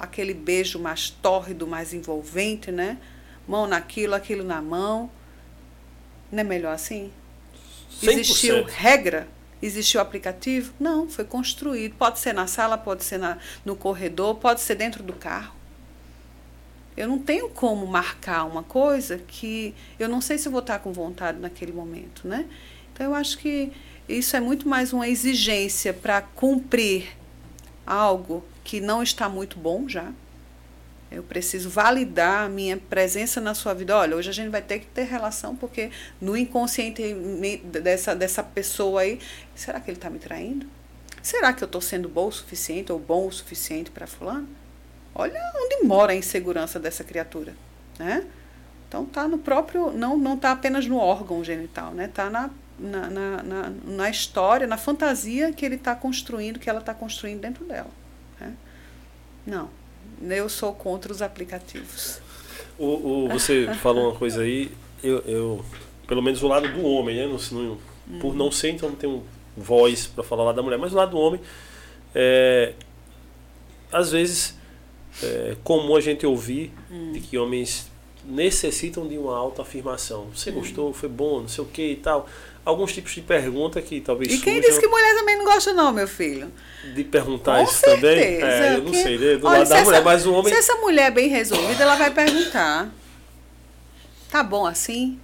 aquele beijo mais tórrido, mais envolvente, né? Mão naquilo, aquilo na mão. Não é melhor assim? 100%. Existiu regra? Existiu aplicativo? Não, foi construído. Pode ser na sala, pode ser na, no corredor, pode ser dentro do carro. Eu não tenho como marcar uma coisa que eu não sei se vou estar com vontade naquele momento, né? Então eu acho que isso é muito mais uma exigência para cumprir algo que não está muito bom já. Eu preciso validar a minha presença na sua vida. Olha, hoje a gente vai ter que ter relação, porque no inconsciente dessa, dessa pessoa aí, será que ele está me traindo? Será que eu estou sendo bom o suficiente ou bom o suficiente para fulano? Olha onde mora a insegurança dessa criatura, né? Então tá no próprio, não não tá apenas no órgão genital, né? Tá na na, na, na, na história, na fantasia que ele está construindo, que ela está construindo dentro dela. Né? Não, eu sou contra os aplicativos. O, o, você <laughs> falou uma coisa aí, eu, eu, pelo menos o lado do homem, né? Não, não, por não ser, então não tenho voz para falar lá da mulher, mas o lado do homem, é, às vezes é comum a gente ouvir hum. de que homens necessitam de uma autoafirmação. Você hum. gostou, foi bom, não sei o que e tal. Alguns tipos de pergunta que talvez E quem disse que mulher também não gosta não, meu filho? De perguntar Com isso certeza, também? É, eu não que... sei, né? do Olha, lado da mulher, mas o homem... Se essa mulher é bem resolvida, ela vai perguntar. Tá bom assim?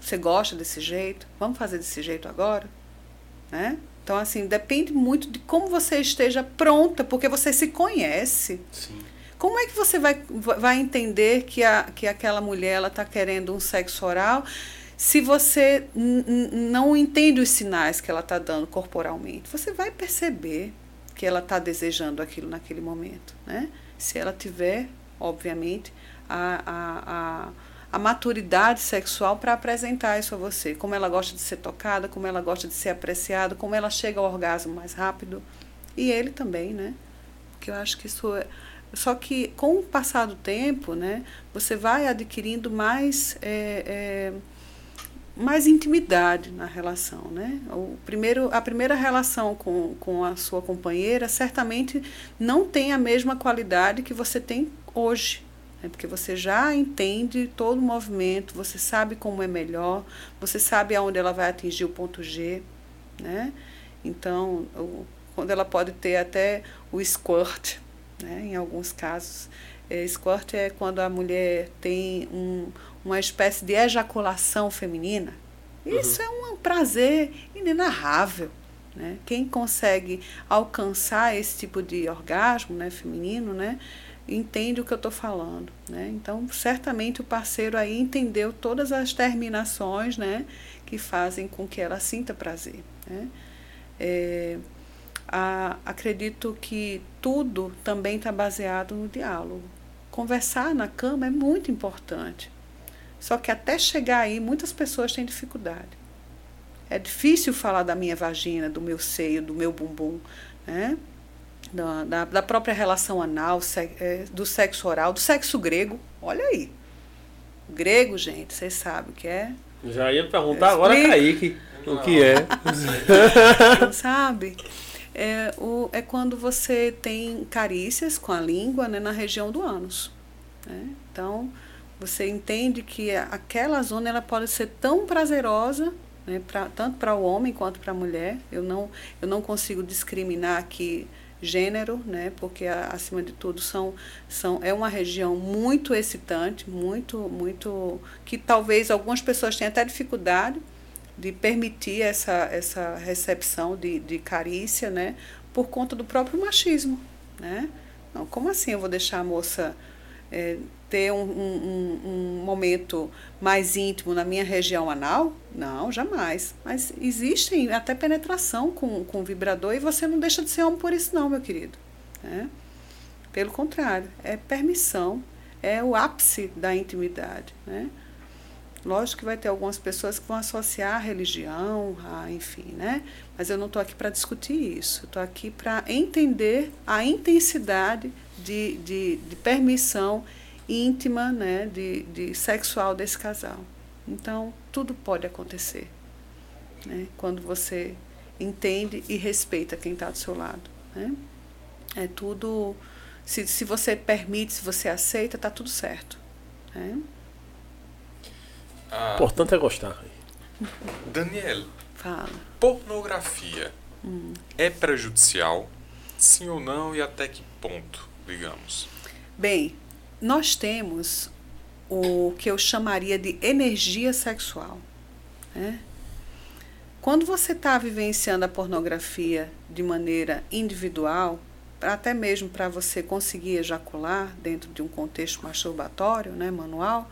Você gosta desse jeito? Vamos fazer desse jeito agora? Né? Então, assim, depende muito de como você esteja pronta, porque você se conhece. Sim. Como é que você vai, vai entender que, a, que aquela mulher está querendo um sexo oral se você não entende os sinais que ela está dando corporalmente? Você vai perceber que ela está desejando aquilo naquele momento. Né? Se ela tiver, obviamente, a, a, a, a maturidade sexual para apresentar isso a você. Como ela gosta de ser tocada, como ela gosta de ser apreciada, como ela chega ao orgasmo mais rápido. E ele também, né? Porque eu acho que isso é só que com o passar do tempo, né, você vai adquirindo mais, é, é, mais intimidade na relação. Né? O primeiro, a primeira relação com, com a sua companheira certamente não tem a mesma qualidade que você tem hoje. Né? Porque você já entende todo o movimento, você sabe como é melhor, você sabe aonde ela vai atingir o ponto G. Né? Então, o, quando ela pode ter até o squirt, né? Em alguns casos, é, squirt é quando a mulher tem um, uma espécie de ejaculação feminina. Isso uhum. é um prazer inenarrável. Né? Quem consegue alcançar esse tipo de orgasmo né, feminino, né, entende o que eu estou falando. Né? Então, certamente o parceiro aí entendeu todas as terminações né, que fazem com que ela sinta prazer. Né? É, a, acredito que tudo também está baseado no diálogo. Conversar na cama é muito importante. Só que até chegar aí, muitas pessoas têm dificuldade. É difícil falar da minha vagina, do meu seio, do meu bumbum, né? da, da, da própria relação anal, se, é, do sexo oral, do sexo grego. Olha aí. Grego, gente, vocês sabem o que é. Já ia perguntar agora, Kaique, o que é. <laughs> Sabe? é, o, é quando você tem carícias com a língua né, na região do ânus. Né? Então, você entende que aquela zona ela pode ser tão prazerosa, né, pra, tanto para o homem quanto para a mulher. Eu não, eu não consigo discriminar aqui gênero, né, porque acima de tudo são, são é uma região muito excitante, muito muito que talvez algumas pessoas tenham até dificuldade de permitir essa, essa recepção de, de carícia, né, por conta do próprio machismo, né? Não, como assim eu vou deixar a moça é, ter um, um, um, momento mais íntimo na minha região anal? Não, jamais. Mas existem até penetração com, com vibrador e você não deixa de ser homem por isso não, meu querido. Né? Pelo contrário, é permissão, é o ápice da intimidade, né? Lógico que vai ter algumas pessoas que vão associar a religião, a, enfim, né? Mas eu não estou aqui para discutir isso. Estou aqui para entender a intensidade de, de, de permissão íntima, né? De, de sexual desse casal. Então, tudo pode acontecer. Né? Quando você entende e respeita quem está do seu lado. Né? É tudo. Se, se você permite, se você aceita, está tudo certo. Né? Ah, importante é gostar. Daniel. Fala. Pornografia hum. é prejudicial? Sim ou não? E até que ponto, digamos? Bem, nós temos o que eu chamaria de energia sexual. Né? Quando você está vivenciando a pornografia de maneira individual, até mesmo para você conseguir ejacular dentro de um contexto masturbatório, né, manual,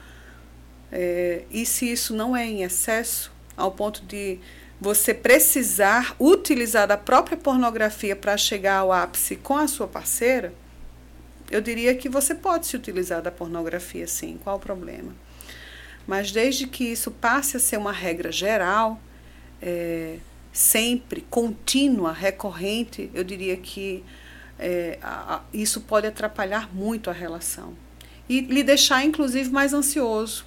é, e se isso não é em excesso, ao ponto de você precisar utilizar da própria pornografia para chegar ao ápice com a sua parceira, eu diria que você pode se utilizar da pornografia sim, qual o problema? Mas desde que isso passe a ser uma regra geral, é, sempre, contínua, recorrente, eu diria que é, a, isso pode atrapalhar muito a relação. E lhe deixar, inclusive, mais ansioso.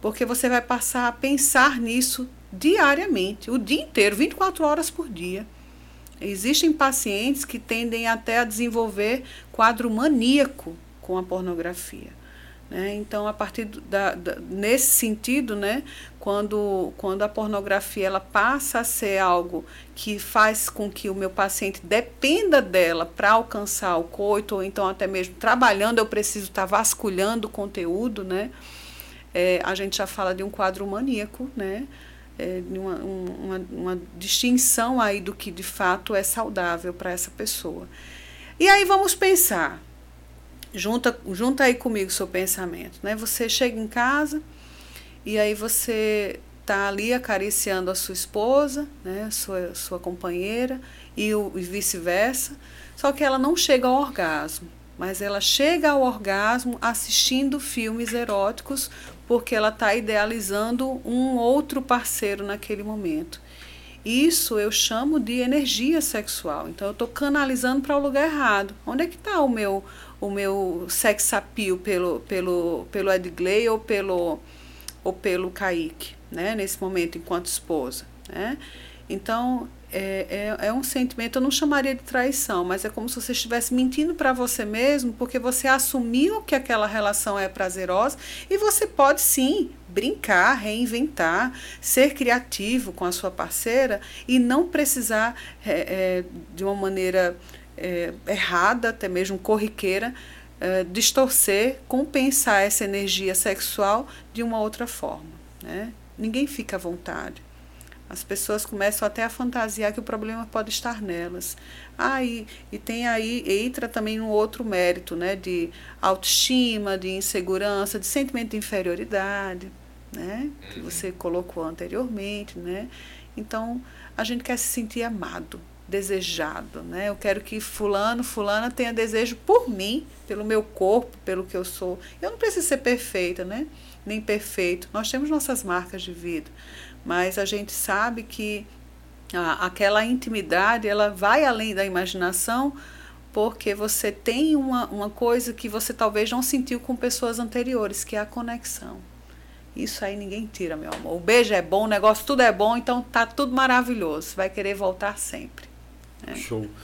Porque você vai passar a pensar nisso diariamente, o dia inteiro, 24 horas por dia. Existem pacientes que tendem até a desenvolver quadro maníaco com a pornografia. Né? Então, a partir da, da, nesse sentido, né, quando, quando a pornografia ela passa a ser algo que faz com que o meu paciente dependa dela para alcançar o coito, ou então até mesmo trabalhando, eu preciso estar tá vasculhando o conteúdo, né? É, a gente já fala de um quadro maníaco, né? É, uma, uma, uma distinção aí do que de fato é saudável para essa pessoa. E aí vamos pensar, junta, junta aí comigo o seu pensamento, né? Você chega em casa e aí você está ali acariciando a sua esposa, né, sua, sua companheira, e, o, e vice-versa, só que ela não chega ao orgasmo, mas ela chega ao orgasmo assistindo filmes eróticos porque ela está idealizando um outro parceiro naquele momento. Isso eu chamo de energia sexual. Então eu estou canalizando para o lugar errado. Onde é que está o meu o meu sex appeal pelo pelo pelo Edgley ou pelo ou pelo Kaique, né? Nesse momento enquanto esposa, né? Então é, é, é, um sentimento, eu não chamaria de traição, mas é como se você estivesse mentindo para você mesmo, porque você assumiu que aquela relação é prazerosa e você pode sim brincar, reinventar, ser criativo com a sua parceira e não precisar, é, é, de uma maneira é, errada, até mesmo corriqueira, é, distorcer, compensar essa energia sexual de uma outra forma. Né? Ninguém fica à vontade. As pessoas começam até a fantasiar que o problema pode estar nelas. Ah, e, e tem aí, entra também um outro mérito, né? De autoestima, de insegurança, de sentimento de inferioridade, né? Que uhum. você colocou anteriormente, né? Então, a gente quer se sentir amado, desejado, né? Eu quero que fulano, fulana tenha desejo por mim, pelo meu corpo, pelo que eu sou. Eu não preciso ser perfeita, né? Nem perfeito. Nós temos nossas marcas de vida mas a gente sabe que a, aquela intimidade ela vai além da imaginação porque você tem uma, uma coisa que você talvez não sentiu com pessoas anteriores, que é a conexão. Isso aí ninguém tira, meu amor. O beijo é bom, o negócio tudo é bom, então tá tudo maravilhoso. Vai querer voltar sempre. Né? Show. <laughs>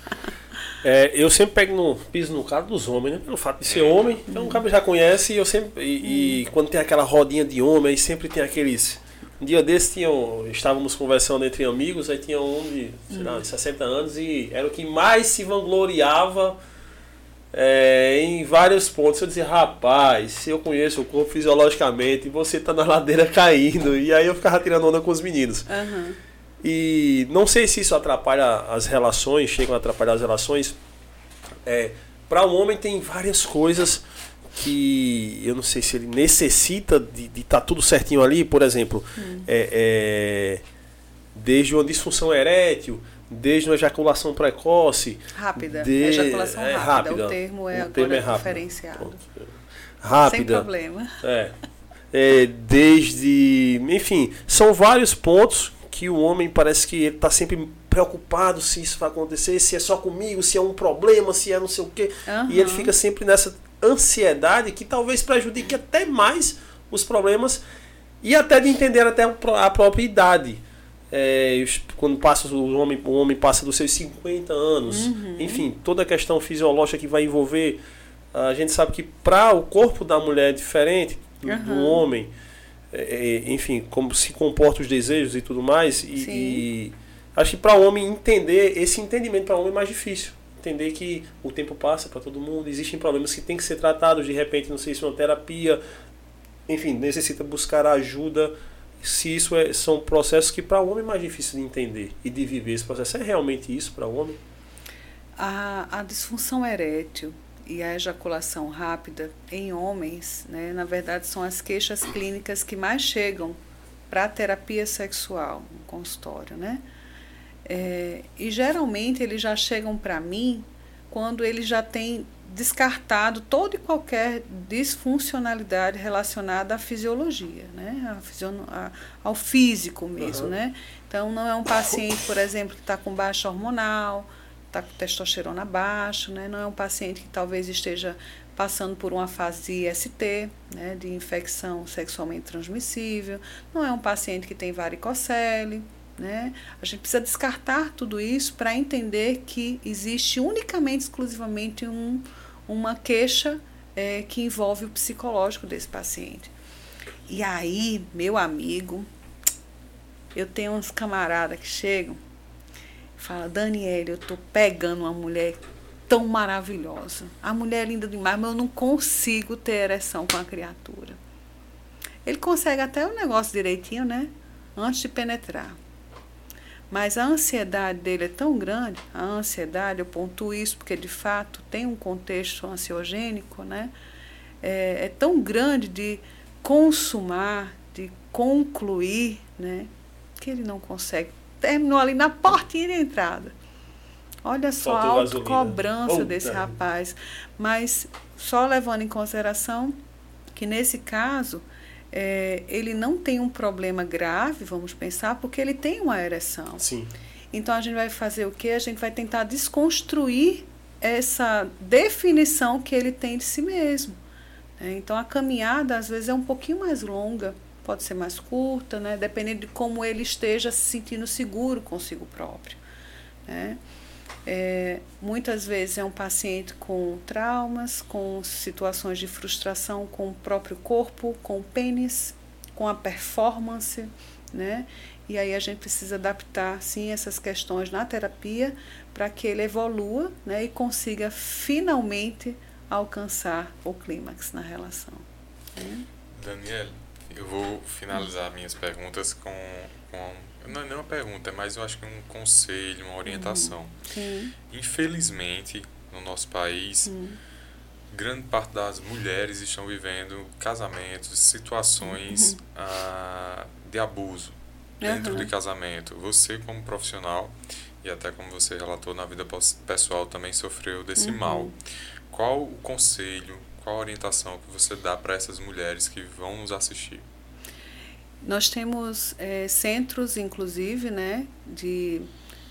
É, eu sempre pego no piso no cara dos homens, né? Pelo fato de ser homem, então o cara já conhece e eu sempre. E, e, quando tem aquela rodinha de homem, aí sempre tem aqueles um dia desse tinham, estávamos conversando entre amigos, aí tinha um de, sei lá, de 60 anos e era o que mais se vangloriava é, em vários pontos. Eu dizia, rapaz, se eu conheço o corpo fisiologicamente, você tá na ladeira caindo. E aí eu ficava tirando onda com os meninos. Uhum. E não sei se isso atrapalha as relações, chegam a atrapalhar as relações. É, Para um homem tem várias coisas que eu não sei se ele necessita de estar tá tudo certinho ali, por exemplo, hum. é, é, desde uma disfunção erétil, desde uma ejaculação precoce. Rápida. De, ejaculação é, rápida. O termo é o termo é rápido. diferenciado. Rápida. Sem problema. É. é. Desde. Enfim, são vários pontos que o homem parece que ele está sempre preocupado se isso vai acontecer, se é só comigo, se é um problema, se é não sei o quê. Uhum. E ele fica sempre nessa ansiedade que talvez prejudique até mais os problemas e até de entender até a própria idade. É, quando passa o homem, o homem passa dos seus 50 anos, uhum. enfim, toda a questão fisiológica que vai envolver, a gente sabe que para o corpo da mulher é diferente do, uhum. do homem, é, é, enfim, como se comportam os desejos e tudo mais, e, e acho que para o homem entender, esse entendimento para o homem é mais difícil entender que o tempo passa para todo mundo, existem problemas que têm que ser tratados, de repente, não sei se uma terapia, enfim, necessita buscar ajuda. Se isso é, são processos que para o homem é mais difícil de entender e de viver esse processo. É realmente isso para o homem? A, a disfunção erétil e a ejaculação rápida em homens, né, na verdade, são as queixas clínicas que mais chegam para a terapia sexual no consultório, né? É, e geralmente eles já chegam para mim quando eles já têm descartado toda e qualquer disfuncionalidade relacionada à fisiologia, né? A, a, ao físico mesmo, uhum. né? Então, não é um paciente, por exemplo, que está com baixa hormonal, está com testosterona baixa, né? Não é um paciente que talvez esteja passando por uma fase de IST, né? De infecção sexualmente transmissível. Não é um paciente que tem varicocele, né? A gente precisa descartar tudo isso para entender que existe unicamente, exclusivamente um, uma queixa é, que envolve o psicológico desse paciente. E aí, meu amigo, eu tenho uns camaradas que chegam e falam, Daniela, eu tô pegando uma mulher tão maravilhosa. A mulher é linda demais, mas eu não consigo ter ereção com a criatura. Ele consegue até o negócio direitinho, né? Antes de penetrar. Mas a ansiedade dele é tão grande, a ansiedade, eu pontuo isso porque de fato tem um contexto ansiogênico, né? É, é tão grande de consumar, de concluir, né? Que ele não consegue. Terminou ali na portinha de entrada. Olha só a autocobrança desse rapaz. Mas só levando em consideração que nesse caso é, ele não tem um problema grave, vamos pensar, porque ele tem uma ereção. Sim. Então a gente vai fazer o quê? A gente vai tentar desconstruir essa definição que ele tem de si mesmo. Né? Então a caminhada às vezes é um pouquinho mais longa, pode ser mais curta, né? dependendo de como ele esteja se sentindo seguro consigo próprio. Né? É, muitas vezes é um paciente com traumas, com situações de frustração com o próprio corpo, com o pênis, com a performance, né? E aí a gente precisa adaptar, sim, essas questões na terapia para que ele evolua né, e consiga finalmente alcançar o clímax na relação. Né? Daniel, eu vou finalizar minhas perguntas com, com não é nem uma pergunta, é mais eu acho que um conselho, uma orientação. Sim. Infelizmente, no nosso país, grande parte das mulheres estão vivendo casamentos, situações uhum. ah, de abuso dentro uhum. de casamento. Você, como profissional, e até como você relatou na vida pessoal, também sofreu desse uhum. mal. Qual o conselho, qual a orientação que você dá para essas mulheres que vão nos assistir? Nós temos é, centros, inclusive, né, de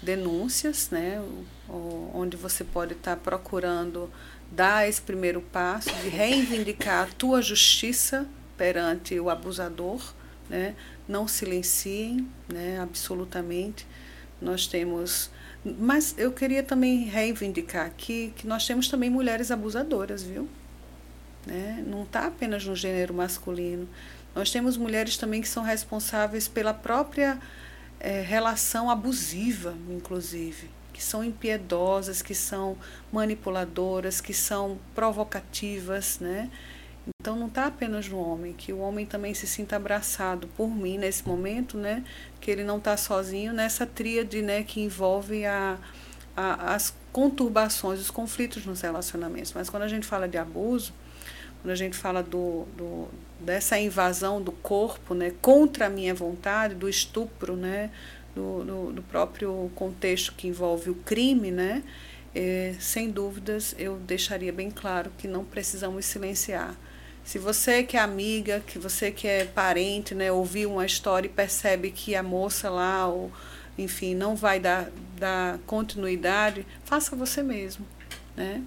denúncias, né, onde você pode estar tá procurando dar esse primeiro passo de reivindicar a tua justiça perante o abusador, né, não silenciem, né, absolutamente. Nós temos, mas eu queria também reivindicar aqui que nós temos também mulheres abusadoras, viu? Né? Não está apenas no gênero masculino. Nós temos mulheres também que são responsáveis pela própria é, relação abusiva, inclusive, que são impiedosas, que são manipuladoras, que são provocativas, né? Então não está apenas no homem, que o homem também se sinta abraçado por mim nesse momento, né? Que ele não está sozinho nessa tríade, né? Que envolve a, a, as conturbações, os conflitos nos relacionamentos. Mas quando a gente fala de abuso, quando a gente fala do, do, dessa invasão do corpo né, contra a minha vontade, do estupro, né, do, do, do próprio contexto que envolve o crime, né, é, sem dúvidas eu deixaria bem claro que não precisamos silenciar. Se você que é amiga, que você que é parente, né, ouviu uma história e percebe que a moça lá, ou, enfim, não vai dar, dar continuidade, faça você mesmo. Né?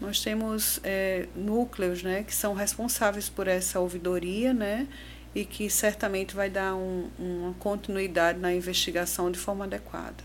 Nós temos é, núcleos né, que são responsáveis por essa ouvidoria né, e que certamente vai dar um, uma continuidade na investigação de forma adequada.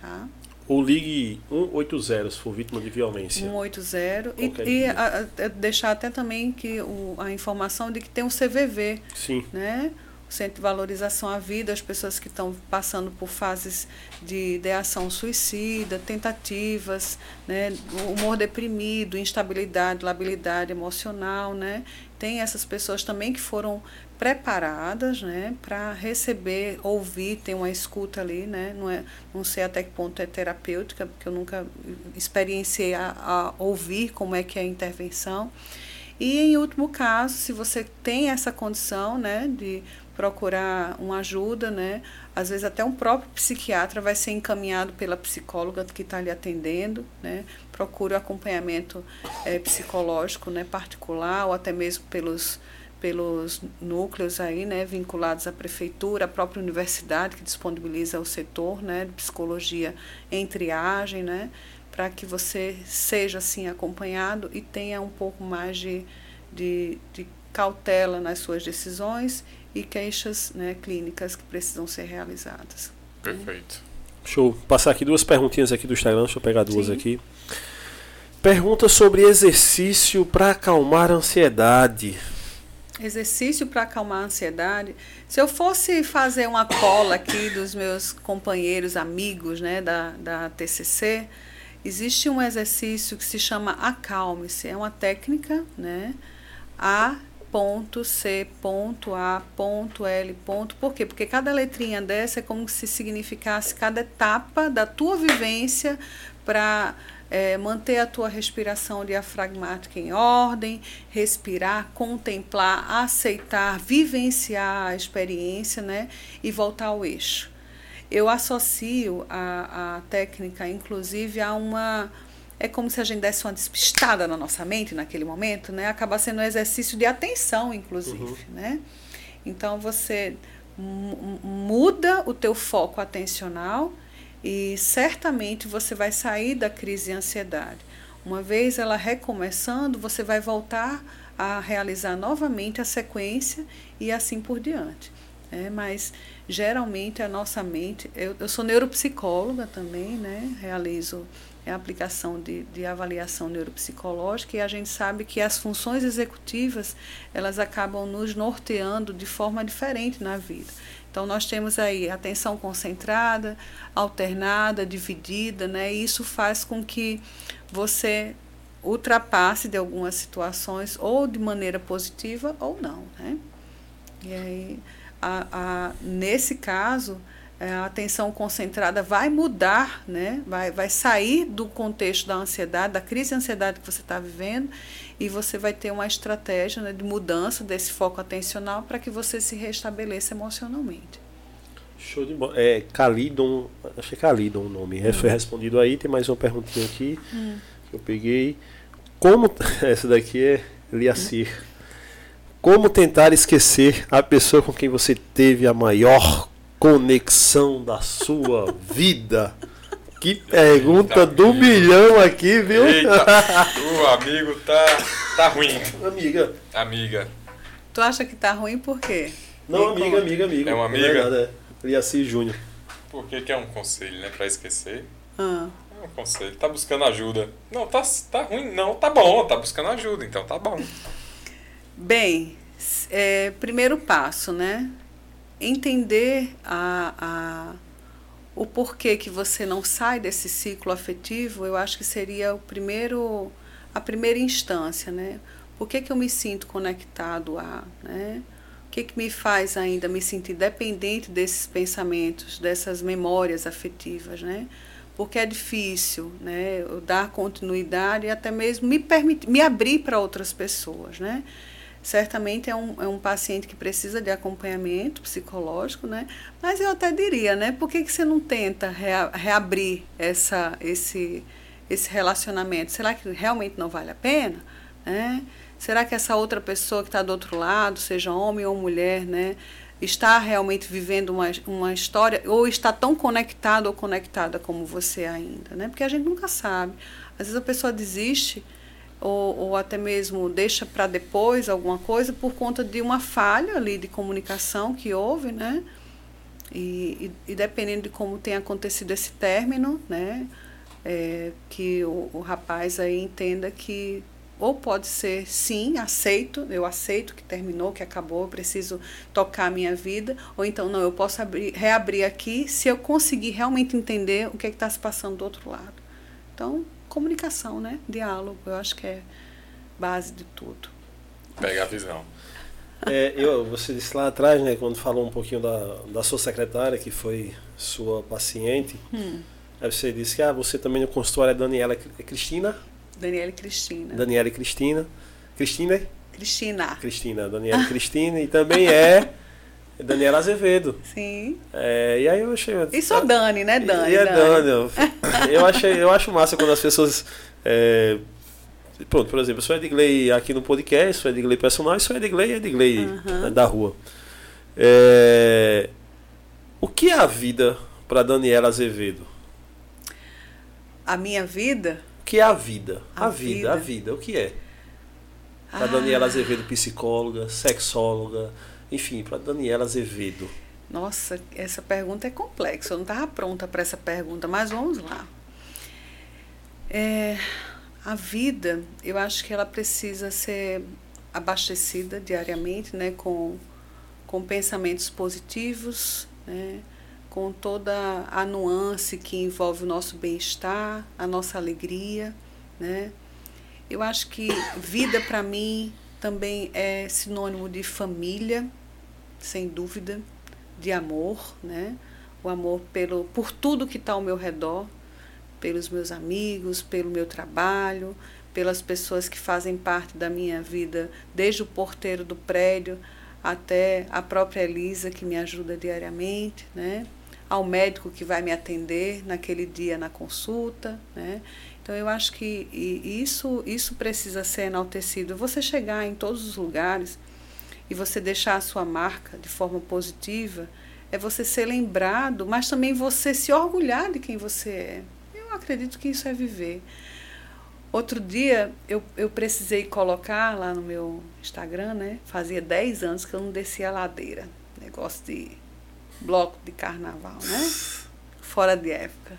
Tá? Ou ligue 180 se for vítima de violência. 180 e, e a, a, deixar até também que o, a informação de que tem um CVV. Sim. Né? O Centro de Valorização à Vida, as pessoas que estão passando por fases de ideação suicida, tentativas, né, humor deprimido, instabilidade, labilidade emocional, né? Tem essas pessoas também que foram preparadas, né, para receber, ouvir, tem uma escuta ali, né? Não é, não sei até que ponto é terapêutica, porque eu nunca experienciei a, a ouvir como é que é a intervenção. E em último caso, se você tem essa condição, né, de procurar uma ajuda, né? Às vezes até um próprio psiquiatra vai ser encaminhado pela psicóloga que está lhe atendendo, né? Procure acompanhamento é, psicológico, né? Particular ou até mesmo pelos pelos núcleos aí, né, vinculados à prefeitura, à própria universidade que disponibiliza o setor, né, de psicologia em triagem, né, para que você seja assim acompanhado e tenha um pouco mais de, de, de cautela nas suas decisões e queixas né, clínicas que precisam ser realizadas. Perfeito. Show. Passar aqui duas perguntinhas aqui do Instagram, deixa eu pegar duas Sim. aqui. Pergunta sobre exercício para acalmar a ansiedade. Exercício para acalmar a ansiedade. Se eu fosse fazer uma cola aqui dos meus companheiros, amigos né, da, da TCC, existe um exercício que se chama Acalme-se. É uma técnica, né? A ponto C ponto A ponto L ponto por quê? Porque cada letrinha dessa é como se significasse cada etapa da tua vivência para é, manter a tua respiração diafragmática em ordem, respirar, contemplar, aceitar, vivenciar a experiência, né, e voltar ao eixo. Eu associo a, a técnica, inclusive, a uma é como se a gente desse uma despistada na nossa mente naquele momento, né? Acaba sendo um exercício de atenção, inclusive, uhum. né? Então você muda o teu foco atencional e certamente você vai sair da crise de ansiedade. Uma vez ela recomeçando, você vai voltar a realizar novamente a sequência e assim por diante. É, mas geralmente a nossa mente, eu, eu sou neuropsicóloga também, né? realizo a aplicação de, de avaliação neuropsicológica e a gente sabe que as funções executivas elas acabam nos norteando de forma diferente na vida. Então nós temos aí atenção concentrada, alternada, dividida, né? E isso faz com que você ultrapasse de algumas situações ou de maneira positiva ou não, né? E aí, a, a, nesse caso, é, a atenção concentrada vai mudar, né? vai, vai sair do contexto da ansiedade, da crise de ansiedade que você está vivendo, e você vai ter uma estratégia né, de mudança desse foco atencional para que você se restabeleça emocionalmente. Show de bola. É Calidon, acho que é Calidon o nome. Hum. Foi respondido aí, tem mais uma perguntinha aqui hum. que eu peguei. Como. <laughs> Essa daqui é Liacir. Hum. Como tentar esquecer a pessoa com quem você teve a maior conexão da sua vida? Que pergunta Eita, do amigo. milhão aqui, viu? Eita, <laughs> o amigo tá, tá ruim. Amiga. Amiga. Tu acha que tá ruim por quê? Não, amiga, amiga, amiga. É uma amiga? Não é nada, é Liaci Júnior. Por que, que é um conselho, né? Pra esquecer? Ah. É um conselho. Tá buscando ajuda. Não, tá, tá ruim. Não, tá bom. Tá buscando ajuda, então tá bom. Bem, é, primeiro passo, né? Entender a, a, o porquê que você não sai desse ciclo afetivo, eu acho que seria o primeiro, a primeira instância, né? Por que, que eu me sinto conectado a, né? O que, que me faz ainda me sentir dependente desses pensamentos, dessas memórias afetivas, né? Porque é difícil, né? Eu dar continuidade e até mesmo me permitir, me abrir para outras pessoas, né? Certamente é um, é um paciente que precisa de acompanhamento psicológico, né? Mas eu até diria, né? Por que, que você não tenta rea, reabrir essa, esse, esse relacionamento? Será que realmente não vale a pena? Né? Será que essa outra pessoa que está do outro lado, seja homem ou mulher, né? Está realmente vivendo uma, uma história ou está tão conectado ou conectada como você ainda, né? Porque a gente nunca sabe. Às vezes a pessoa desiste ou, ou até mesmo deixa para depois alguma coisa por conta de uma falha ali de comunicação que houve, né? E, e, e dependendo de como tem acontecido esse término, né? É, que o, o rapaz aí entenda que ou pode ser sim, aceito, eu aceito que terminou, que acabou, eu preciso tocar a minha vida, ou então não, eu posso abrir, reabrir aqui se eu conseguir realmente entender o que é está se passando do outro lado. Então, comunicação, né? Diálogo, eu acho que é base de tudo. Pega a visão. É, eu, você disse lá atrás, né, quando falou um pouquinho da, da sua secretária, que foi sua paciente, hum. aí você disse que ah, você também no consultório é Daniela é Cristina? Daniela e Cristina. Daniela e Cristina. Cristina? Cristina. Cristina, Daniela e Cristina. E também é, Daniela Azevedo. Sim. É, e aí eu achei. E sou Dani, né, Dani? E é Dani. Eu, <laughs> eu, achei, eu acho massa quando as pessoas. É, pronto, por exemplo, eu sou Edgley aqui no podcast, sou Edgley personal, sou Edgley Edgley uhum. né, da rua. É, o que é a vida para Daniela Azevedo? A minha vida? O que é a vida? A, a vida, vida, a vida, o que é? Para ah. Daniela Azevedo, psicóloga, sexóloga, enfim, para Daniela Azevedo. Nossa, essa pergunta é complexa. Eu não estava pronta para essa pergunta, mas vamos lá. É, a vida, eu acho que ela precisa ser abastecida diariamente, né, com, com pensamentos positivos, né, com toda a nuance que envolve o nosso bem-estar, a nossa alegria, né. Eu acho que vida para mim também é sinônimo de família, sem dúvida, de amor, né? O amor pelo, por tudo que está ao meu redor, pelos meus amigos, pelo meu trabalho, pelas pessoas que fazem parte da minha vida, desde o porteiro do prédio até a própria Elisa que me ajuda diariamente, né? Ao médico que vai me atender naquele dia na consulta, né? Então eu acho que isso isso precisa ser enaltecido. Você chegar em todos os lugares e você deixar a sua marca de forma positiva, é você ser lembrado, mas também você se orgulhar de quem você é. Eu acredito que isso é viver. Outro dia eu, eu precisei colocar lá no meu Instagram, né? Fazia 10 anos que eu não descia a ladeira. Negócio de bloco de carnaval, né? Fora de época.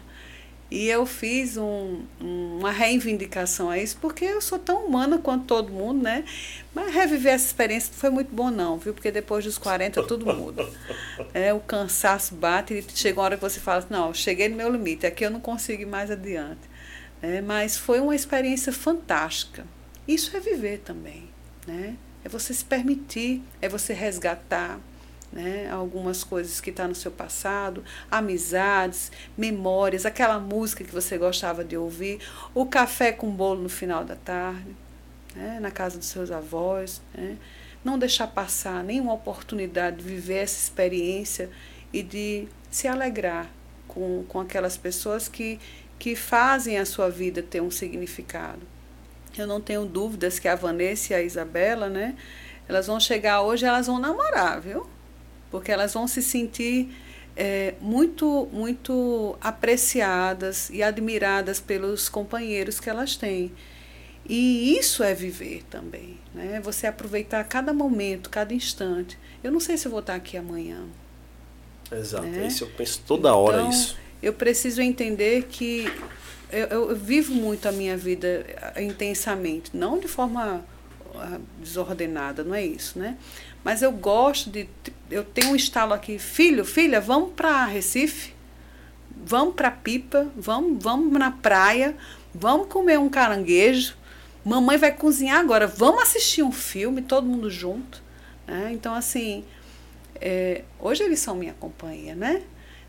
E eu fiz um, uma reivindicação a isso, porque eu sou tão humana quanto todo mundo, né? Mas reviver essa experiência não foi muito bom, não, viu? Porque depois dos 40 tudo muda. <laughs> É, o cansaço bate e chega uma hora que você fala assim, não, cheguei no meu limite, aqui eu não consigo ir mais adiante. É, mas foi uma experiência fantástica. Isso é viver também, né? É você se permitir, é você resgatar, né? algumas coisas que estão tá no seu passado, amizades, memórias, aquela música que você gostava de ouvir, o café com bolo no final da tarde, né? na casa dos seus avós. Né? Não deixar passar nenhuma oportunidade de viver essa experiência e de se alegrar com, com aquelas pessoas que, que fazem a sua vida ter um significado. Eu não tenho dúvidas que a Vanessa e a Isabela, né? Elas vão chegar hoje, elas vão namorar, viu? Porque elas vão se sentir é, muito, muito apreciadas e admiradas pelos companheiros que elas têm. E isso é viver também, né? Você aproveitar cada momento, cada instante. Eu não sei se vou estar aqui amanhã. Exato, né? isso eu penso toda hora então, isso. Eu preciso entender que eu, eu, vivo muito a minha vida eh, intensamente, não de forma ah, desordenada, não é isso, né? Mas eu gosto de. Eu tenho um estalo aqui, filho, filha, vamos para Recife, vamos para Pipa, vamos, vamos na praia, vamos comer um caranguejo. Mamãe vai cozinhar agora, vamos assistir um filme, todo mundo junto. Né? Então, assim, é, hoje eles são minha companhia, né?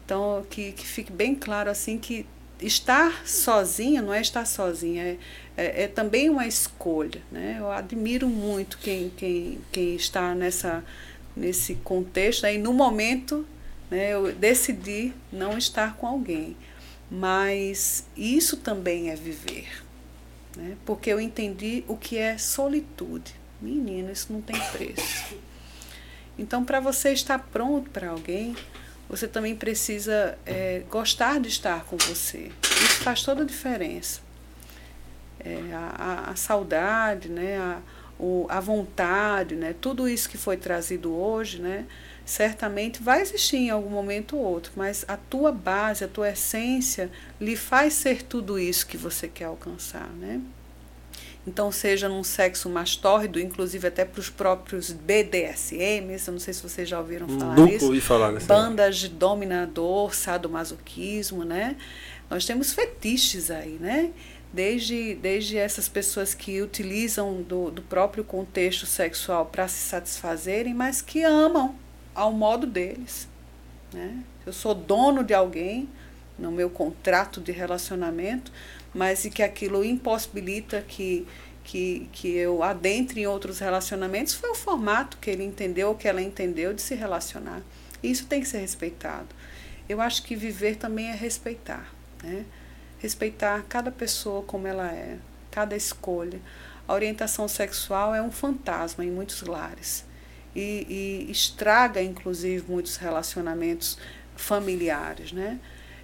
Então, que, que fique bem claro assim que estar sozinha não é estar sozinha, é, é, é, também uma escolha. Né? Eu admiro muito quem, quem, quem está nessa, nesse contexto. Né? E no momento né, eu decidi não estar com alguém. Mas isso também é viver. Né? Porque eu entendi o que é solitude. Menina, isso não tem preço. Então, para você estar pronto para alguém, você também precisa é, gostar de estar com você. Isso faz toda a diferença. É, a, a, saudade, né, a, o, a vontade, né, tudo isso que foi trazido hoje, né, certamente vai existir em algum momento ou outro, mas a tua base, a tua essência lhe faz ser tudo isso que você quer alcançar, né? Então, seja num sexo mais tórrido, inclusive até para os próprios BDSMs, eu não sei se vocês já ouviram falar Nunca isso. ouvi falar nessa Bandas de dominador, sadomasoquismo, né? Nós temos fetiches aí, né? Desde, desde essas pessoas que utilizam do, do próprio contexto sexual para se satisfazerem, mas que amam ao modo deles. Né? Eu sou dono de alguém no meu contrato de relacionamento, mas e que aquilo impossibilita que, que, que eu adentre em outros relacionamentos foi o formato que ele entendeu, que ela entendeu de se relacionar. Isso tem que ser respeitado. Eu acho que viver também é respeitar. Né? Respeitar cada pessoa como ela é, cada escolha. A orientação sexual é um fantasma em muitos lares e, e estraga, inclusive, muitos relacionamentos familiares. Né?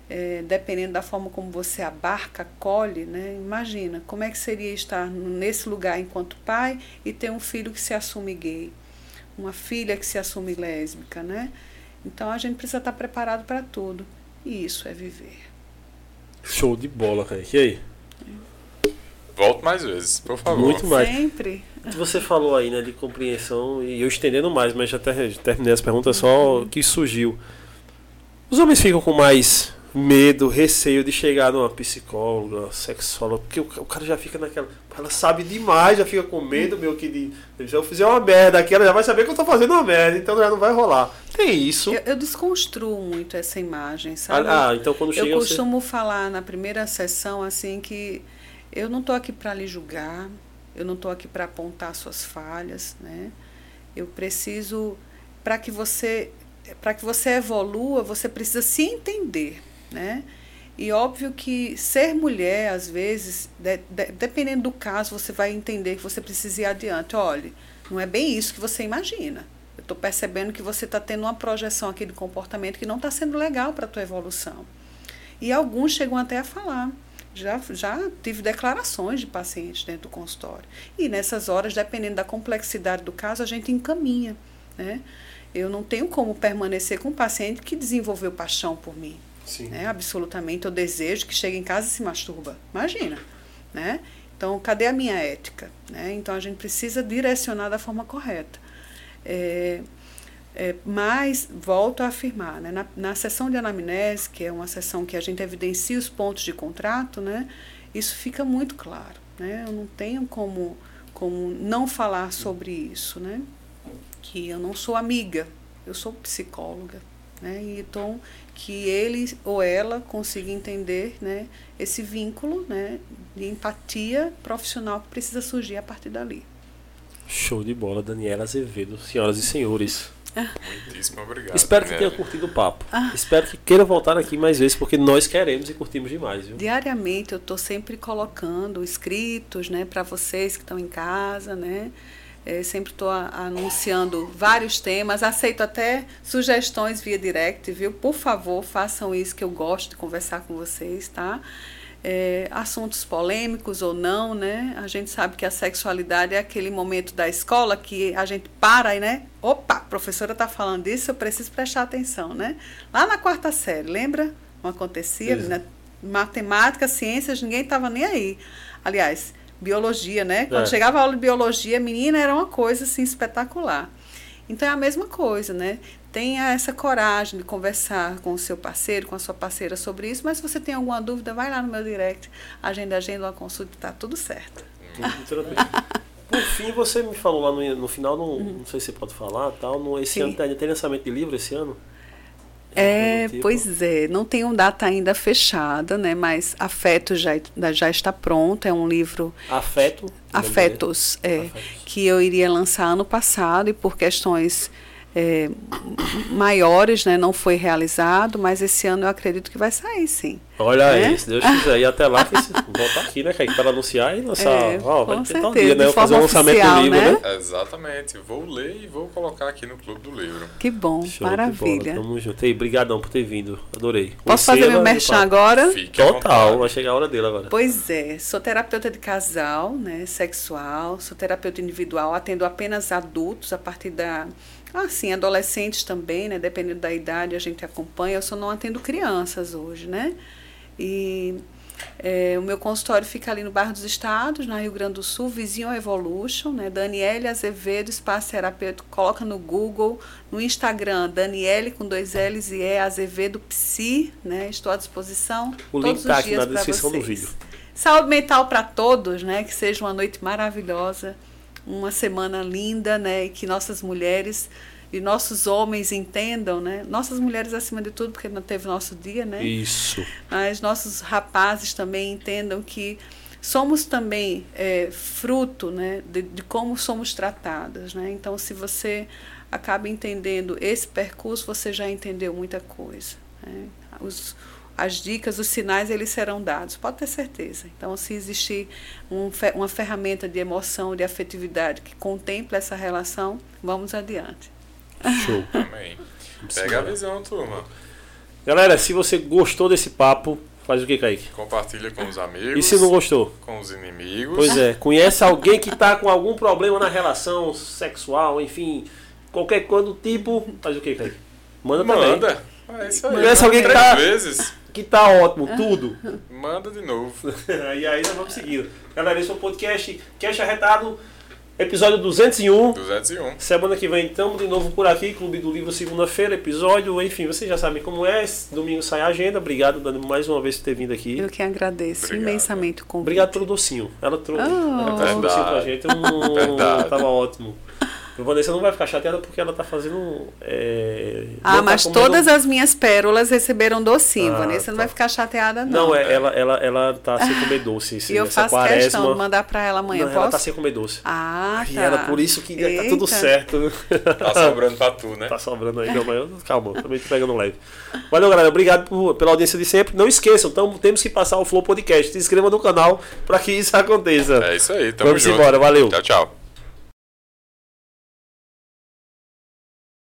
É, dependendo da forma como você abarca, acolhe, né? imagina como é que seria estar nesse lugar enquanto pai e ter um filho que se assume gay, uma filha que se assume lésbica, né? Então a gente precisa estar preparado para tudo e isso é viver. Show de bola, cara. E aí? Volte mais vezes, por favor. Muito mais. Sempre. Você falou aí, né, de compreensão, e eu estendendo mais, mas já terminei as perguntas, só que surgiu. Os homens ficam com mais medo, receio de chegar numa psicóloga, sexóloga, porque o, cara já fica naquela. Ela sabe demais, já fica com medo, meu, que de, se eu fizer uma merda aqui, ela já vai saber que eu tô fazendo uma merda, então já não vai rolar. Tem isso. Eu, eu desconstruo muito essa imagem, sabe? Ah, então quando chega. Eu costumo você... falar na primeira sessão, assim, que eu não tô aqui para lhe julgar, eu não tô aqui para apontar suas falhas, né? Eu preciso, para que você para que você evolua, você precisa se entender né? E óbvio que ser mulher, às vezes, de, de, dependendo do caso, você vai entender que você precisa ir adiante. Olha, não é bem isso que você imagina. Eu estou percebendo que você está tendo uma projeção aqui de comportamento que não está sendo legal para a tua evolução. E alguns chegam até a falar. Já, já tive declarações de pacientes dentro do consultório. E nessas horas, dependendo da complexidade do caso, a gente encaminha. Né? Eu não tenho como permanecer com um paciente que desenvolveu paixão por mim. Sim. Né? Absolutamente, eu desejo que chegue em casa e se masturba. Imagina, né? Então, cadê a minha ética? Né? Então, a gente precisa direcionar da forma correta. É, é, mas, volto a afirmar, né? na, na sessão de anamnese, que é uma sessão que a gente evidencia os pontos de contrato, né? isso fica muito claro. Né? Eu não tenho como, como não falar sobre isso. Né? Que eu não sou amiga, eu sou psicóloga. Né? Então, que ele ou ela consiga entender né, esse vínculo né, de empatia profissional que precisa surgir a partir dali. Show de bola, Daniela Azevedo, senhoras e senhores. Muitíssimo obrigado. Espero que tenha curtido o papo. Ah. Espero que queira voltar aqui mais vezes, porque nós queremos e curtimos demais. Viu? Diariamente eu estou sempre colocando escritos né, para vocês que estão em casa, né? É, sempre estou anunciando vários temas, aceito até sugestões via direct, viu? Por favor, façam isso que eu gosto de conversar com vocês, tá? É, assuntos polêmicos ou não, né? A gente sabe que a sexualidade é aquele momento da escola que a gente para e, né? Opa, a professora está falando disso, eu preciso prestar atenção, né? Lá na quarta série, lembra? Não acontecia? Na matemática, ciências, ninguém estava nem aí. Aliás, biologia, né? Quando é. chegava a aula de biologia, menina, era uma coisa assim espetacular. Então é a mesma coisa, né? Tenha essa coragem de conversar com o seu parceiro, com a sua parceira sobre isso, mas se você tem alguma dúvida, vai lá no meu direct, agenda, agenda uma consulta, tá tudo certo. Por fim, você me falou lá no, no final, não, uhum. não sei se você pode falar, tal, no, esse Sim. ano tem lançamento de livro esse ano? É, tipo. pois é, não tem uma data ainda fechada, né? Mas Afeto já, já está pronto, é um livro. Afeto? Afetos, é, Afetos. que eu iria lançar ano passado e por questões é, maiores, né? Não foi realizado, mas esse ano eu acredito que vai sair, sim. Olha né? aí, se Deus quiser. E até lá, <laughs> voltar aqui, né, Kaique, para anunciar e lançar. É, ó, vai ter tal dia, né? Fazer um lançamento do livro, né? né? Exatamente. Vou ler e vou colocar aqui no Clube do Livro. Que bom, Show maravilha. Tamo junto. E obrigadão por ter vindo. Adorei. Posso fazer meu merchan agora? Fique Total, vai chegar a hora dele agora. Pois é, sou terapeuta de casal, né? Sexual, sou terapeuta individual, atendo apenas adultos a partir da ah, sim, adolescentes também, né? Dependendo da idade, a gente acompanha. Eu só não atendo crianças hoje, né? E é, o meu consultório fica ali no Bairro dos Estados, na Rio Grande do Sul, vizinho Evolution, né? Daniele Azevedo, espaço terapêutico, coloca no Google, no Instagram, Daniele com dois L's e E Azevedo Psi, né? Estou à disposição. O link está aqui na descrição vocês. do vídeo. Saúde mental para todos, né? Que seja uma noite maravilhosa uma semana linda, né? E que nossas mulheres e nossos homens entendam, né? Nossas mulheres acima de tudo, porque não teve nosso dia, né? Isso. Mas nossos rapazes também entendam que somos também é, fruto né, de, de, como somos tratadas. Né? Então, se você acaba entendendo esse percurso, você já entendeu muita coisa. Né? Os, as dicas, os sinais, eles serão dados, pode ter certeza. Então, se existir um, uma ferramenta de emoção, de afetividade que contemple essa relação, vamos adiante. Show. <laughs> Amém. Pega a visão, turma. Galera, se você gostou desse papo, faz o que, Kaique? Compartilha com os amigos. E se não gostou? Com os inimigos. Pois é. Conhece alguém que está com algum problema na relação sexual, enfim, qualquer coisa do tipo, faz o que, Kaique? Manda, Manda. também. É isso aí. Conhece alguém que tá, vezes. Que tá ótimo, tudo. <laughs> Manda de novo. <laughs> e aí nós vamos seguindo. Galera, esse é o podcast Cash Arretado, episódio 201. 201. Semana que vem estamos de novo por aqui, Clube do Livro, segunda-feira, episódio, enfim, vocês já sabem como é. Domingo sai a agenda. Obrigado, Dani, mais uma vez por ter vindo aqui. Eu que agradeço Obrigado. imensamente o convite. Obrigado pelo docinho. Ela trouxe, Oh. ela trouxe um docinho pra gente. Hum, <laughs> tava ótimo. Vanessa não vai ficar chateada porque ela tá fazendo. é, Ah, não tá mas comendo- todas as minhas pérolas receberam docinho. Ah, Vanessa não tá. vai ficar chateada, não. Não, é, ela, ela, ela tá sem comer doce. esse- E eu essa faço questão quaresma. de mandar pra ela amanhã. Não, Posso? ela tá sem comer doce. Ah, E tá. ela, por isso que tá tudo Eita. certo. Tá sobrando pra tu, né? Tá sobrando aí, não, mas eu- calma, também tô pegando leve. Valeu, galera. Obrigado por- pela audiência de sempre. Não esqueçam, tamo, temos que passar o Flow Podcast. Se inscreva no canal para que isso aconteça. É isso aí. Tamo Vamos junto. embora, valeu. Tchau, tchau.